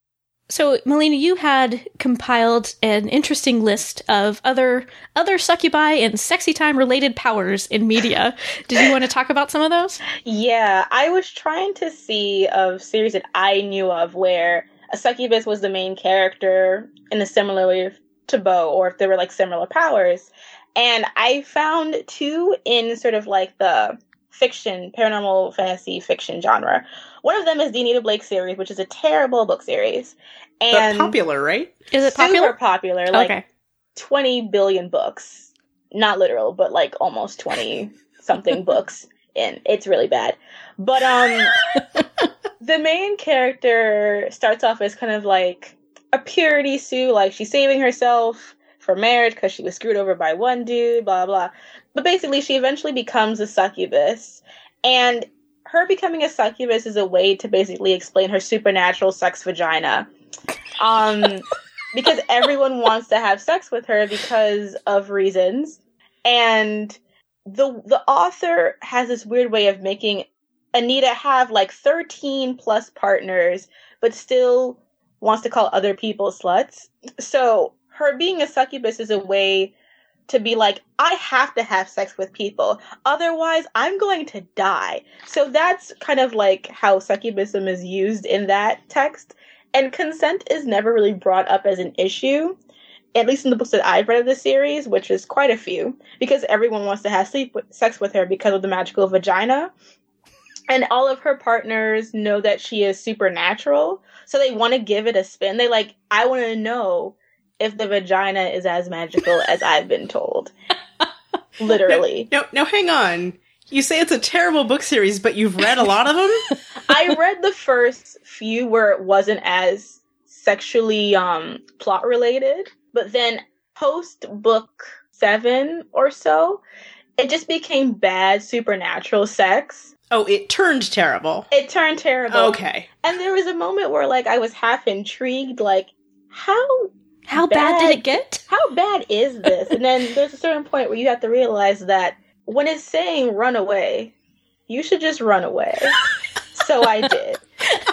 So, Melina, you had compiled an interesting list of other other succubi and sexy time related powers in media. Did you want to talk about some of those? yeah i was trying to see of series that i knew of where a succubus was the main character in a similar way to bo or if there were like similar powers and i found two in sort of like the fiction paranormal fantasy fiction genre one of them is the anita blake series which is a terrible book series But popular, right? Is it super popular? popular like okay. 20 billion books. Not literal, but like almost 20 something books in. It's really bad. But um the main character starts off as kind of like a purity Sue, like she's saving herself for marriage because she was screwed over by one dude, blah blah. But basically she eventually becomes a succubus and her becoming a succubus is a way to basically explain her supernatural sex vagina. Um, because everyone wants to have sex with her because of reasons. And the the author has this weird way of making Anita have like 13 plus partners, but still wants to call other people sluts. So her being a succubus is a way to be like, I have to have sex with people. Otherwise, I'm going to die. So that's kind of like how succubism is used in that text. And consent is never really brought up as an issue, at least in the books that I've read of the series, which is quite a few, because everyone wants to have sleep with, sex with her because of the magical vagina. And all of her partners know that she is supernatural, so they want to give it a spin. They like, I want to know if the vagina is as magical as I've been told. Literally. No, no, no, hang on. You say it's a terrible book series, but you've read a lot of them? I read the first few where it wasn't as sexually um plot related, but then post book 7 or so, it just became bad supernatural sex. Oh, it turned terrible. It turned terrible. Okay. And there was a moment where like I was half intrigued like how How bad, did it get? how bad is this? and then there's a certain point where you have to realize that when it's saying run away, you should just run away. so I did.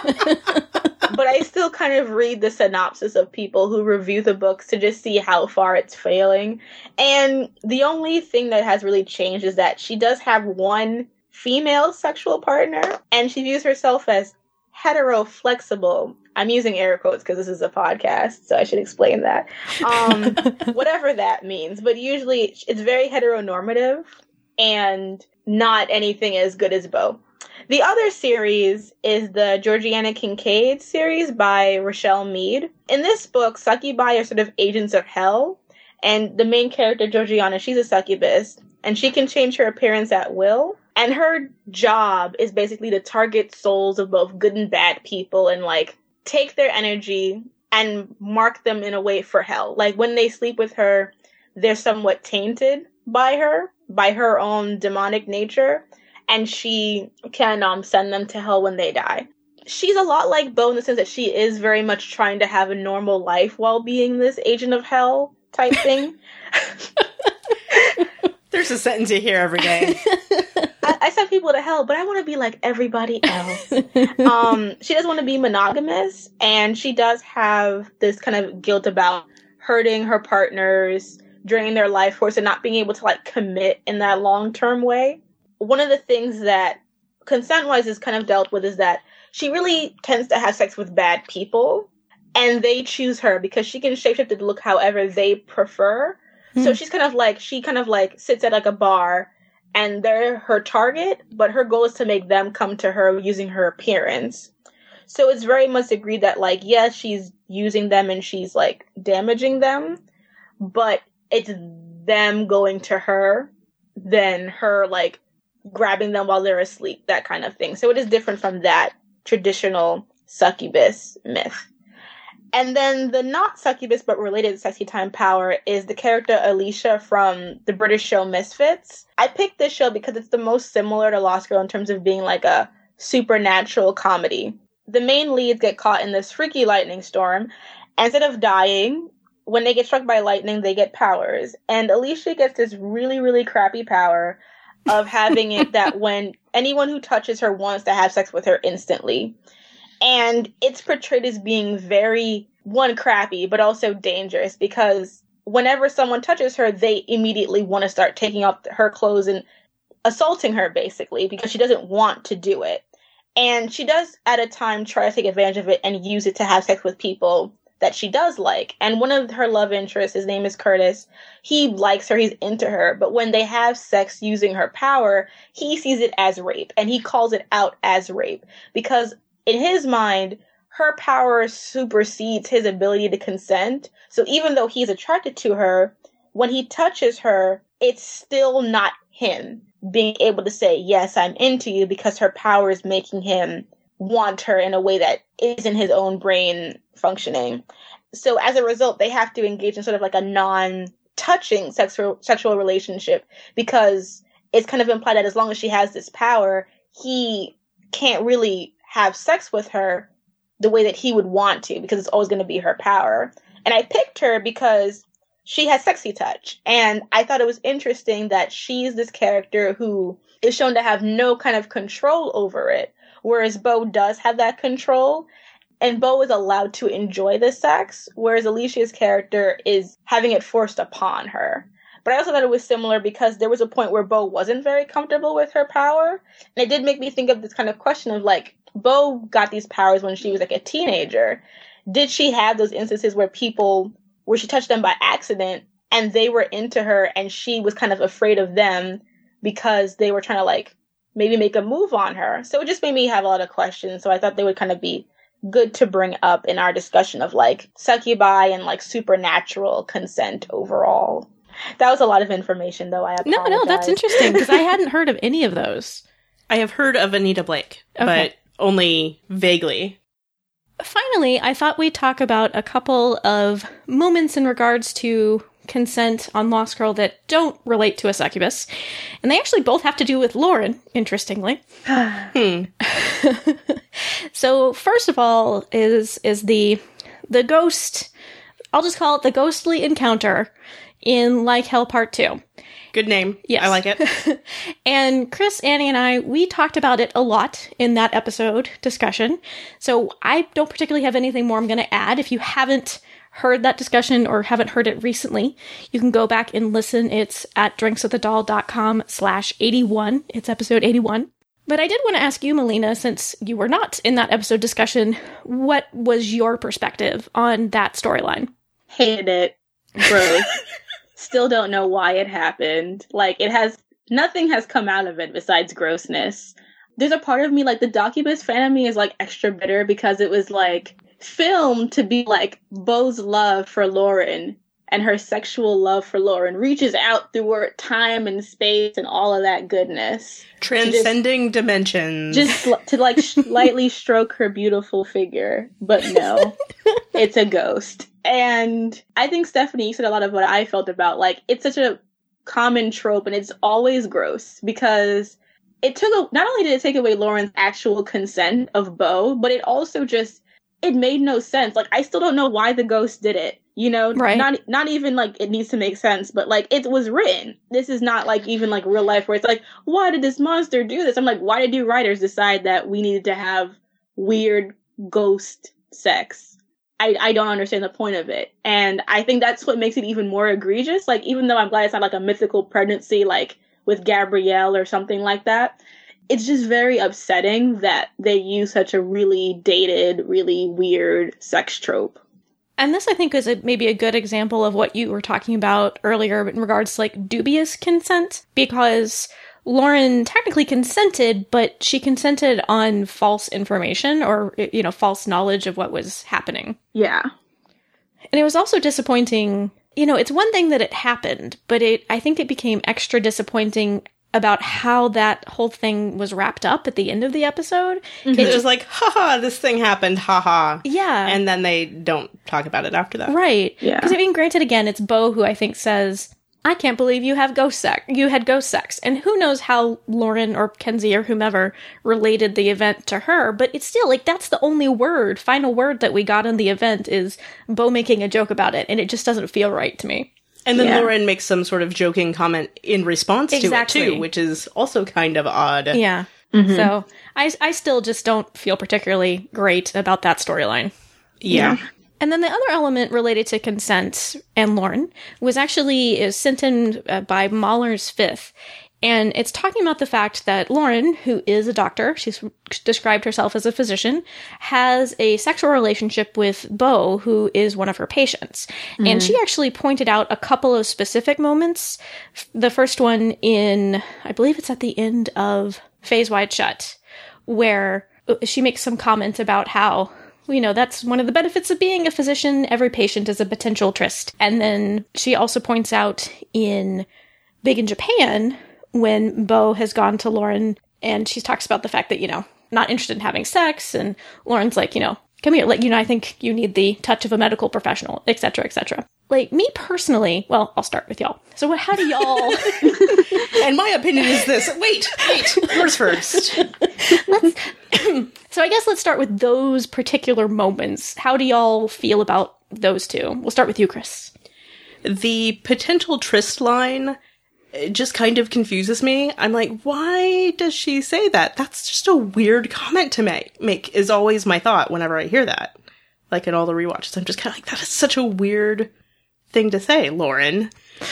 but I still kind of read the synopsis of people who review the books to just see how far it's failing. And the only thing that has really changed is that she does have one female sexual partner, and she views herself as hetero flexible. I'm using air quotes because this is a podcast, so I should explain that. Um, whatever that means, but usually it's very heteronormative and not anything as good as Bo. The other series is the Georgiana Kincaid series by Richelle Mead. In this book, succubi are sort of agents of hell, and the main character, Georgiana, she's a succubus, and she can change her appearance at will. And her job is basically to target souls of both good and bad people and like take their energy and mark them in a way for hell. Like when they sleep with her, they're somewhat tainted by her, by her own demonic nature, and she can um send them to hell when they die. She's a lot like Bo in the sense that she is very much trying to have a normal life while being this agent of hell type thing. There's a sentence you hear every day. I, I send people to hell, but I want to be like everybody else. um, she doesn't want to be monogamous, and she does have this kind of guilt about hurting her partners, draining their life force, and not being able to like commit in that long term way. One of the things that consent wise is kind of dealt with is that she really tends to have sex with bad people, and they choose her because she can shapeshift to look however they prefer. So mm-hmm. she's kind of like she kind of like sits at like a bar and they're her target, but her goal is to make them come to her using her appearance. So it's very much agreed that like yes, she's using them and she's like damaging them, but it's them going to her than her like grabbing them while they're asleep, that kind of thing. So it is different from that traditional succubus myth. And then the not succubus but related sexy time power is the character Alisha from the British show Misfits. I picked this show because it's the most similar to Lost Girl in terms of being like a supernatural comedy. The main leads get caught in this freaky lightning storm. Instead of dying, when they get struck by lightning, they get powers. And Alisha gets this really, really crappy power of having it that when anyone who touches her wants to have sex with her instantly and it's portrayed as being very one crappy but also dangerous because whenever someone touches her they immediately want to start taking off her clothes and assaulting her basically because she doesn't want to do it. And she does at a time try to take advantage of it and use it to have sex with people that she does like. And one of her love interests his name is curtis he likes her he's into her. But when they have sex using her power he sees it as rape and he calls it out as rape. Because in his mind, her power supersedes his ability to consent. So even though he's attracted to her, when he touches her, it's still not him being able to say, Yes, I'm into you because her power is making him want her in a way that isn't his own brain functioning. So as a result, they have to engage in sort of like a non touching sexual sexual relationship because it's kind of implied that as long as she has this power, he can't really have sex with her the way that he would want to because it's always going to be her power. And I picked her because she has sexy touch. And I thought it was interesting that she's this character who is shown to have no kind of control over it, whereas Bo does have that control. And Bo is allowed to enjoy the sex, whereas Alisha's character is having it forced upon her. But I also thought it was similar because there was a point where Bo wasn't very comfortable with her power. And it did make me think of this kind of question of like, Bo got these powers when she was like a teenager. Did she have those instances where people, where she touched them by accident and they were into her and she was kind of afraid of them because they were trying to like maybe make a move on her? So it just made me have a lot of questions. So I thought they would kind of be good to bring up in our discussion of like succubi and like supernatural consent overall. That was a lot of information, though. I no, no, that's interesting because I hadn't heard of any of those. I have heard of Anita Blake, okay. but only vaguely. Finally, I thought we'd talk about a couple of moments in regards to consent on Lost Girl that don't relate to a succubus. And they actually both have to do with Lauren, interestingly. hmm. so first of all is is the the ghost I'll just call it the ghostly encounter in Like Hell Part 2. Good name. Yes. I like it. and Chris, Annie, and I, we talked about it a lot in that episode discussion. So I don't particularly have anything more I'm going to add. If you haven't heard that discussion or haven't heard it recently, you can go back and listen. It's at drinkswiththedal.com slash 81. It's episode 81. But I did want to ask you, Melina, since you were not in that episode discussion, what was your perspective on that storyline? Hated it. Gross. Still don't know why it happened. Like it has nothing has come out of it besides grossness. There's a part of me like the Doccubus fan of me is like extra bitter because it was like filmed to be like Bo's love for Lauren and her sexual love for Lauren reaches out through time and space and all of that goodness. Transcending just, dimensions. Just to like lightly stroke her beautiful figure. But no, it's a ghost. And I think Stephanie said a lot of what I felt about like it's such a common trope and it's always gross because it took a, not only did it take away Lauren's actual consent of Bo, but it also just it made no sense. Like I still don't know why the ghost did it. You know, right. not not even like it needs to make sense, but like it was written. This is not like even like real life where it's like, why did this monster do this? I'm like, why did you writers decide that we needed to have weird ghost sex? I, I don't understand the point of it. And I think that's what makes it even more egregious. Like, even though I'm glad it's not like a mythical pregnancy, like with Gabrielle or something like that, it's just very upsetting that they use such a really dated, really weird sex trope. And this, I think, is a, maybe a good example of what you were talking about earlier in regards to like dubious consent, because Lauren technically consented, but she consented on false information or, you know, false knowledge of what was happening. Yeah. And it was also disappointing. You know, it's one thing that it happened, but it, I think it became extra disappointing about how that whole thing was wrapped up at the end of the episode. Mm-hmm. It was like, haha, this thing happened, haha. Yeah. And then they don't talk about it after that. Right. Yeah. Because I mean, granted, again, it's Bo who I think says, I can't believe you have ghost sex. You had ghost sex. And who knows how Lauren or Kenzi or whomever related the event to her, but it's still like that's the only word, final word that we got in the event is Bo making a joke about it, and it just doesn't feel right to me. And then yeah. Lauren makes some sort of joking comment in response exactly. to it too, which is also kind of odd. Yeah. Mm-hmm. So I I still just don't feel particularly great about that storyline. Yeah. yeah. And then the other element related to consent and Lauren was actually is sent in uh, by Mahler's Fifth. And it's talking about the fact that Lauren, who is a doctor, she's described herself as a physician, has a sexual relationship with Bo, who is one of her patients. Mm-hmm. And she actually pointed out a couple of specific moments. The first one in, I believe it's at the end of Faes Wide Shut, where uh, she makes some comments about how you know, that's one of the benefits of being a physician. Every patient is a potential tryst. And then she also points out in Big in Japan, when Bo has gone to Lauren and she talks about the fact that, you know, not interested in having sex. And Lauren's like, you know, come here. Like, you know, I think you need the touch of a medical professional, etc., etc. Like me personally, well, I'll start with y'all. So, what, how do y'all? And my opinion is this. Wait, wait. Yours first. so, I guess let's start with those particular moments. How do y'all feel about those two? We'll start with you, Chris. The potential tryst line it just kind of confuses me. I'm like, why does she say that? That's just a weird comment to make. Make is always my thought whenever I hear that. Like in all the rewatches, I'm just kind of like, that is such a weird thing to say, Lauren.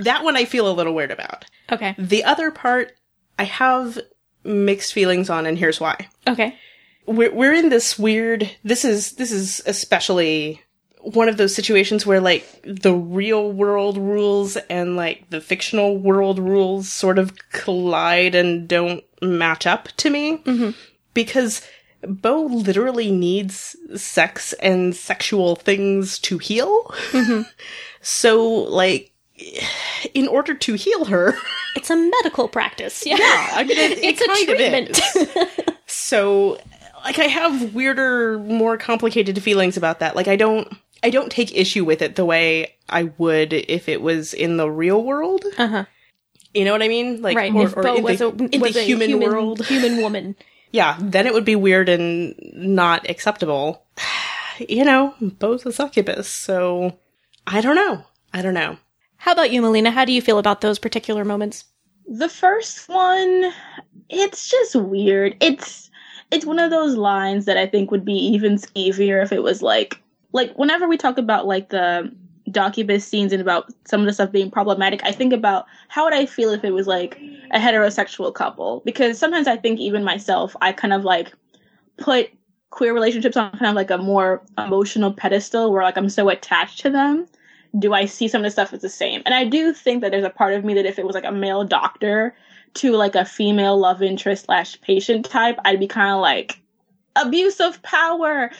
that one I feel a little weird about. Okay. The other part, I have mixed feelings on, and here's why. Okay. We're, we're in this weird, this is, this is especially one of those situations where like the real world rules and like the fictional world rules sort of collide and don't match up to me. Mm-hmm. Because Bo literally needs sex and sexual things to heal. Mm-hmm. so like, in order to heal her, It's a medical practice. Yeah. I mean, it, it It's a treatment. so, like, I have weirder, more complicated feelings about that. Like, I don't, I don't take issue with it the way I would if it was in the real world. Uh-huh. You know what I mean? Like, Right. or, if or Bo in was the, a, in was the a human, world. human woman. Yeah, then it would be weird and not acceptable. you know, Bo's a succubus, so I don't know. I don't know. How about you, Melina? How do you feel about those particular moments? The first one, it's just weird. It's it's one of those lines that I think would be even skeevier if it was like like whenever we talk about like the Doccubus scenes and about some of the stuff being problematic, I think about how would I feel if it was like a heterosexual couple? Because sometimes I think even myself, I kind of like put queer relationships on kind of like a more emotional pedestal where like I'm so attached to them do I see some of the stuff as the same? And I do think that there's a part of me that if it was like a male doctor to like a female love interest slash patient type, I'd be kind of like abuse of power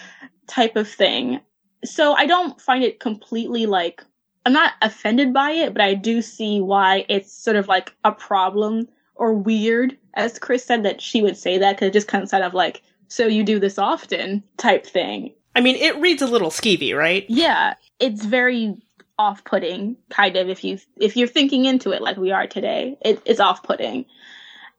type of thing. So I don't find it completely like I'm not offended by it, but I do see why it's sort of like a problem or weird, as Chris said that she would say that because it just kind of sound of like, so you do this often type thing. I mean, it reads a little skeevy, right? Yeah, it's very off-putting, kind of. If you if you're thinking into it like we are today, it, it's off-putting.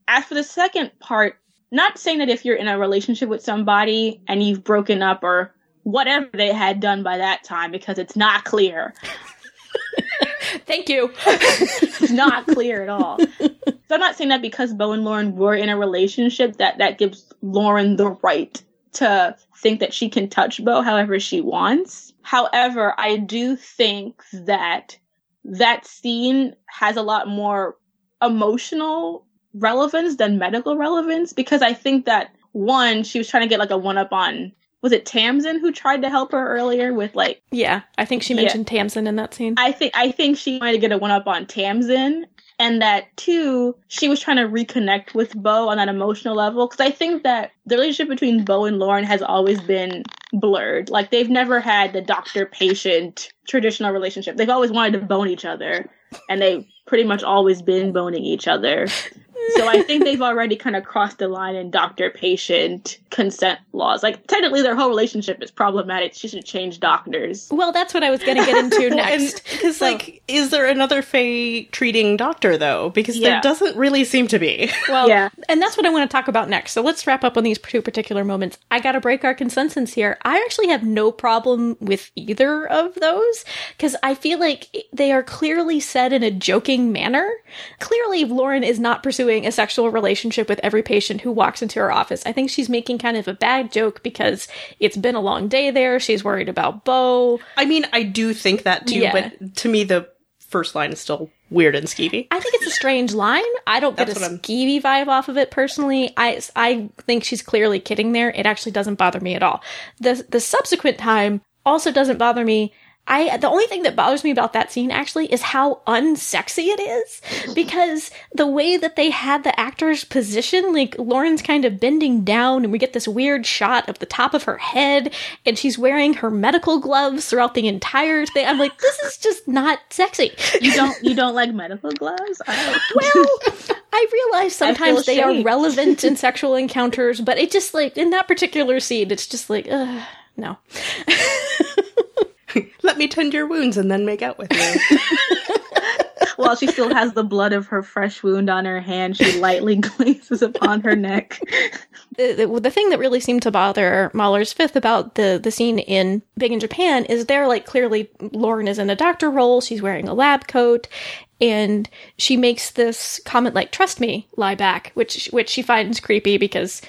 As for the second part, not saying that if you're in a relationship with somebody and you've broken up or whatever they had done by that time, because it's not clear. Thank you. It's not clear at all. So I'm not saying that because Bo and Lauren were in a relationship that that gives Lauren the right to think that she can touch Bo however she wants. However, I do think that that scene has a lot more emotional relevance than medical relevance because I think that one, she was trying to get like a one up on was it Tamsin who tried to help her earlier with like Yeah, I think she Yeah. mentioned Tamsin in that scene. I think I think she wanted to get a one up on Tamsin, and that too she was trying to reconnect with Bo on that emotional level. Because I think that the relationship between Bo and Lauren has always been blurred. Like they've never had the doctor patient traditional relationship. They've always wanted to bone each other, and they've pretty much always been boning each other. So I think they've already kind of crossed the line in doctor patient consent laws. Like technically, their whole relationship is problematic. She should change doctors. well, that's what I was going to get into next. Because, So- like, is there another Fae treating doctor, though? Because Yeah. there doesn't really seem to be. Well, Yeah. and that's what I want to talk about next. So let's wrap up on these two particular moments. I got to break our consensus here. I actually have no problem with either of those because I feel like they are clearly said in a joking manner. Clearly, Lauren is not pursuing a sexual relationship with every patient who walks into her office. I think she's making kind of a bad joke because it's been a long day there. She's worried about Bo. I mean, I do think that too, Yeah. but to me, the first line is still weird and skeevy. I think it's a strange line. I don't get That's a skeevy vibe off of it personally. I I think she's clearly kidding there. It actually doesn't bother me at all. The the subsequent time also doesn't bother me. I the only thing that bothers me about that scene actually is how unsexy it is because the way that they had the actors position like Lauren's kind of bending down and we get this weird shot of the top of her head and she's wearing her medical gloves throughout the entire thing. I'm like this is just not sexy. You don't you don't like medical gloves? I well, I realize I sometimes they are relevant in sexual encounters, but it just like in that particular scene it's just like ugh, no. Let me tend your wounds and then make out with you. While she still has the blood of her fresh wound on her hand, she lightly glazes upon her neck. the, the, the thing that really seemed to bother Mahler's fifth about the the scene in Big in Japan is they're like clearly Lauren is in a doctor role. She's wearing a lab coat, and she makes this comment like "Trust me," lie back, which which she finds creepy because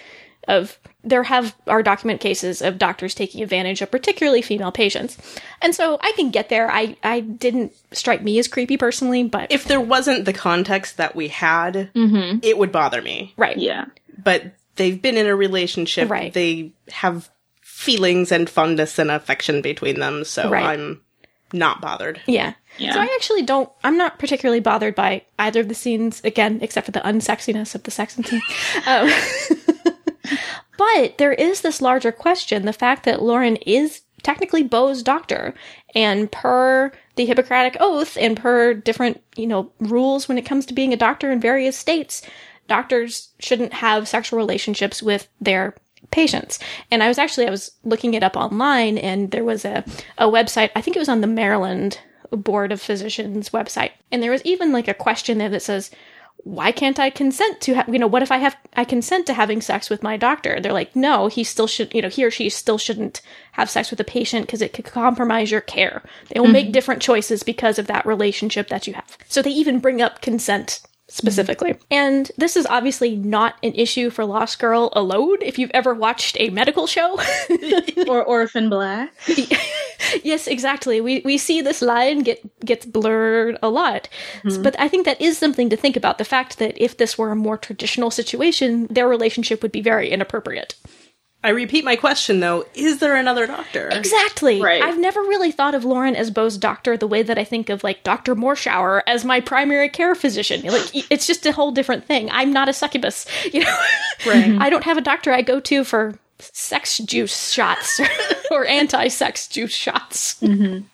of there have are document cases of doctors taking advantage of particularly female patients, and so I can get there. I I didn't strike me as creepy personally, but if there wasn't the context that we had, Mm-hmm. it would bother me. right, Yeah. But they've been in a relationship. Right. They have feelings and fondness and affection between them, so Right. I'm not bothered. Yeah. Yeah. So I actually don't. I'm not particularly bothered by either of the scenes. Again, except for the unsexiness of the sex scene. um, but there is this larger question: the fact that Lauren is technically Bo's doctor, and per the Hippocratic Oath, and per different you know rules when it comes to being a doctor in various states, doctors shouldn't have sexual relationships with their patients. And I was actually I was looking it up online and there was a a website, I think it was on the Maryland Board of Physicians website. And there was even like a question there that says why can't I consent to have, you know, what if I have, I consent to having sex with my doctor? They're like, no, he still should, you know, he or she still shouldn't have sex with a patient because it could compromise your care. They will make mm-hmm. different choices because of that relationship that you have. So they even bring up consent specifically. And this is obviously not an issue for Lost Girl alone. If you've ever watched a medical show, Or Orphan Black. yes, exactly. We we see this line get gets blurred a lot, mm-hmm. but I think that is something to think about. The fact that if this were a more traditional situation, their relationship would be very inappropriate. I repeat my question though: Is there another doctor? Exactly. Right. I've never really thought of Lauren as Bo's doctor the way that I think of like Dr. Morshower as my primary care physician. Like it's just a whole different thing. I'm not a succubus, you know. Right. I don't have a doctor I go to for sex juice shots or anti-sex juice shots. Mm-hmm.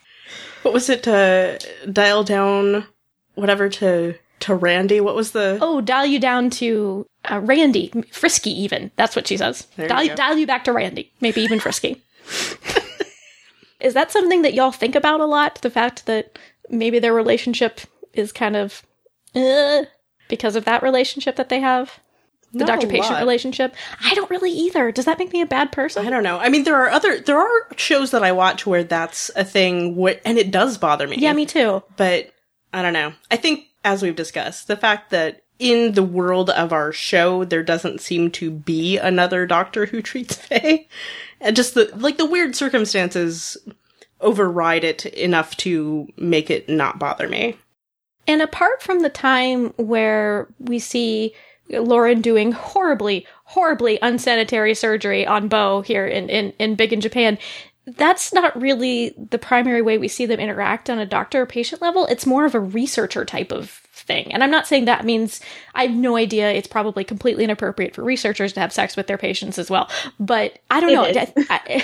What was it to dial down whatever to to Randy? What was the Oh, dial you down to uh, Randy, frisky even. That's what she says. There you Dial, you back to Randy, maybe even frisky. Is that something that y'all think about a lot? The fact that maybe their relationship is kind of uh, because of that relationship that they have, the Not doctor patient relationship. I don't really either. Does that make me a bad person? I don't know. I mean, there are other there are shows that I watch where that's a thing, wh- and it does bother me. Yeah, me too. but I don't know. I think, as we've discussed, the fact that in the world of our show, there doesn't seem to be another doctor who treats Fae, and just the like the weird circumstances override it enough to make it not bother me. And apart from the time where we see Lauren doing horribly, horribly unsanitary surgery on Bo here in, in, in Big in Japan, that's not really the primary way we see them interact on a doctor patient level. It's more of a researcher type of thing. And I'm not saying that means I have no idea. It's probably completely inappropriate for researchers to have sex with their patients as well. But I don't It know. is. I-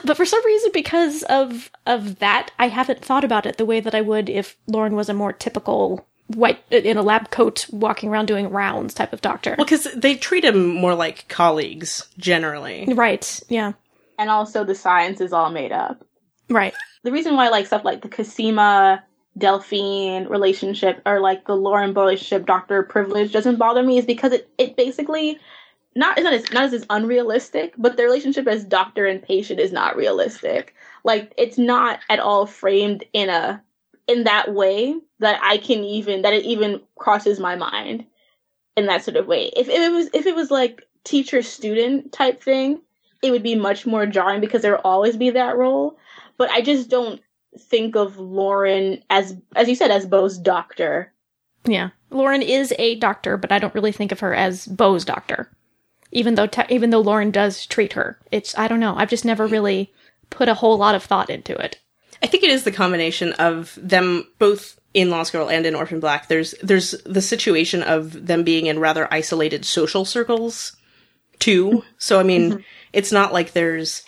but for some reason, because of of that, I haven't thought about it the way that I would if Lauren was a more typical white in a lab coat, walking around doing rounds type of doctor. Well, because they treat him more like colleagues generally. Right? Yeah. And also the science is all made up. Right. The reason why like stuff like the Cosima Delphine relationship or like the Lauren relationship, Doctor Privilege doesn't bother me is because it, it basically not it's not as not as as unrealistic, but the relationship as doctor and patient is not realistic. Like it's not at all framed in a in that way that I can even that it even crosses my mind in that sort of way. If, if it was if it was like teacher student type thing, it would be much more jarring because there will always be that role. But I just don't think of Lauren as as you said as Bo's doctor. Yeah. Lauren is a doctor, but I don't really think of her as Bo's doctor. Even though te- even though Lauren does treat her, it's I don't know. I've just never really put a whole lot of thought into it. I think it is the combination of them both in Lost Girl and in Orphan Black. There's there's the situation of them being in rather isolated social circles too. So I mean, mm-hmm. it's not like there's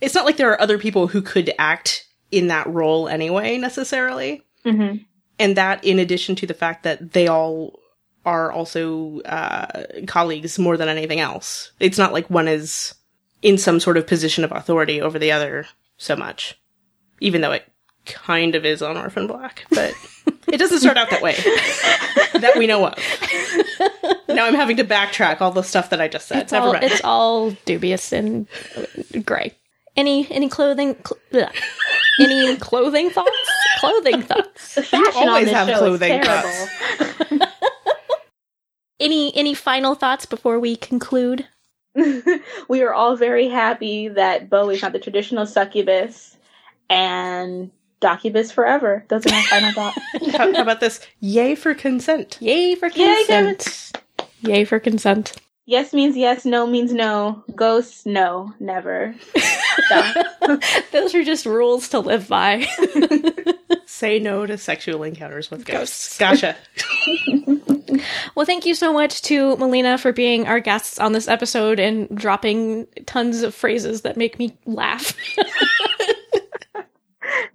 it's not like there are other people who could act in that role anyway necessarily. hmm And that in addition to the fact that they all are also uh, colleagues more than anything else. It's not like one is in some sort of position of authority over the other so much, even though it kind of is on Orphan Black, but it doesn't start out that way that we know of. Now I'm having to backtrack all the stuff that I just said. It's Never all, mind. it's all dubious and gray. Any any clothing? Cl-. Any clothing thoughts? Clothing thoughts. The fashion on always have clothing is terrible. Any any final thoughts before we conclude? we are all very happy that Bowie's not the traditional succubus and Doccubus forever. Those are my final thoughts. how, how about this? Yay for consent. Yay for Yay, consent! Yay for consent. yes means yes, no means no. Ghosts, no, never. So, Those are just rules to live by. Say no to sexual encounters with Ghosts. ghosts. Gotcha. well, thank you so much to Melina for being our guests on this episode and dropping tons of phrases that make me laugh.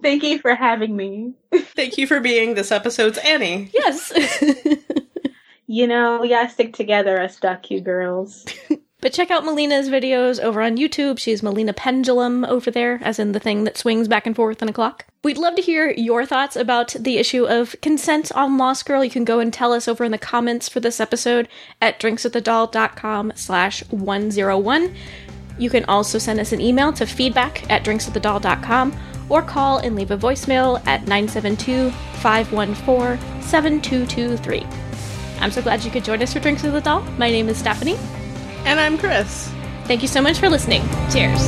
thank you for having me. Thank you for being this episode's Annie. yes. You know, we gotta stick together, us Docu girls. But check out Melina's videos over on YouTube. She's Melina Pendulum over there, as in the thing that swings back and forth in a clock. We'd love to hear your thoughts about the issue of consent on Lost Girl. You can go and tell us over in the comments for this episode at drinkswiththedal.com slash 101. You can also send us an email to feedback at drinkswiththedal.com or call and leave a voicemail at 972 514 7223. I'm so glad you could join us for Drinks with the Dal. My name is Stephanie. And I'm Chris. Thank you so much for listening. Cheers.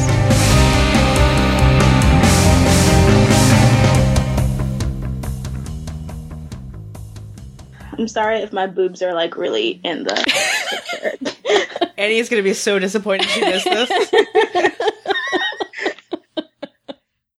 I'm sorry if my boobs are like really in the picture. Annie is going to be so disappointed she missed this.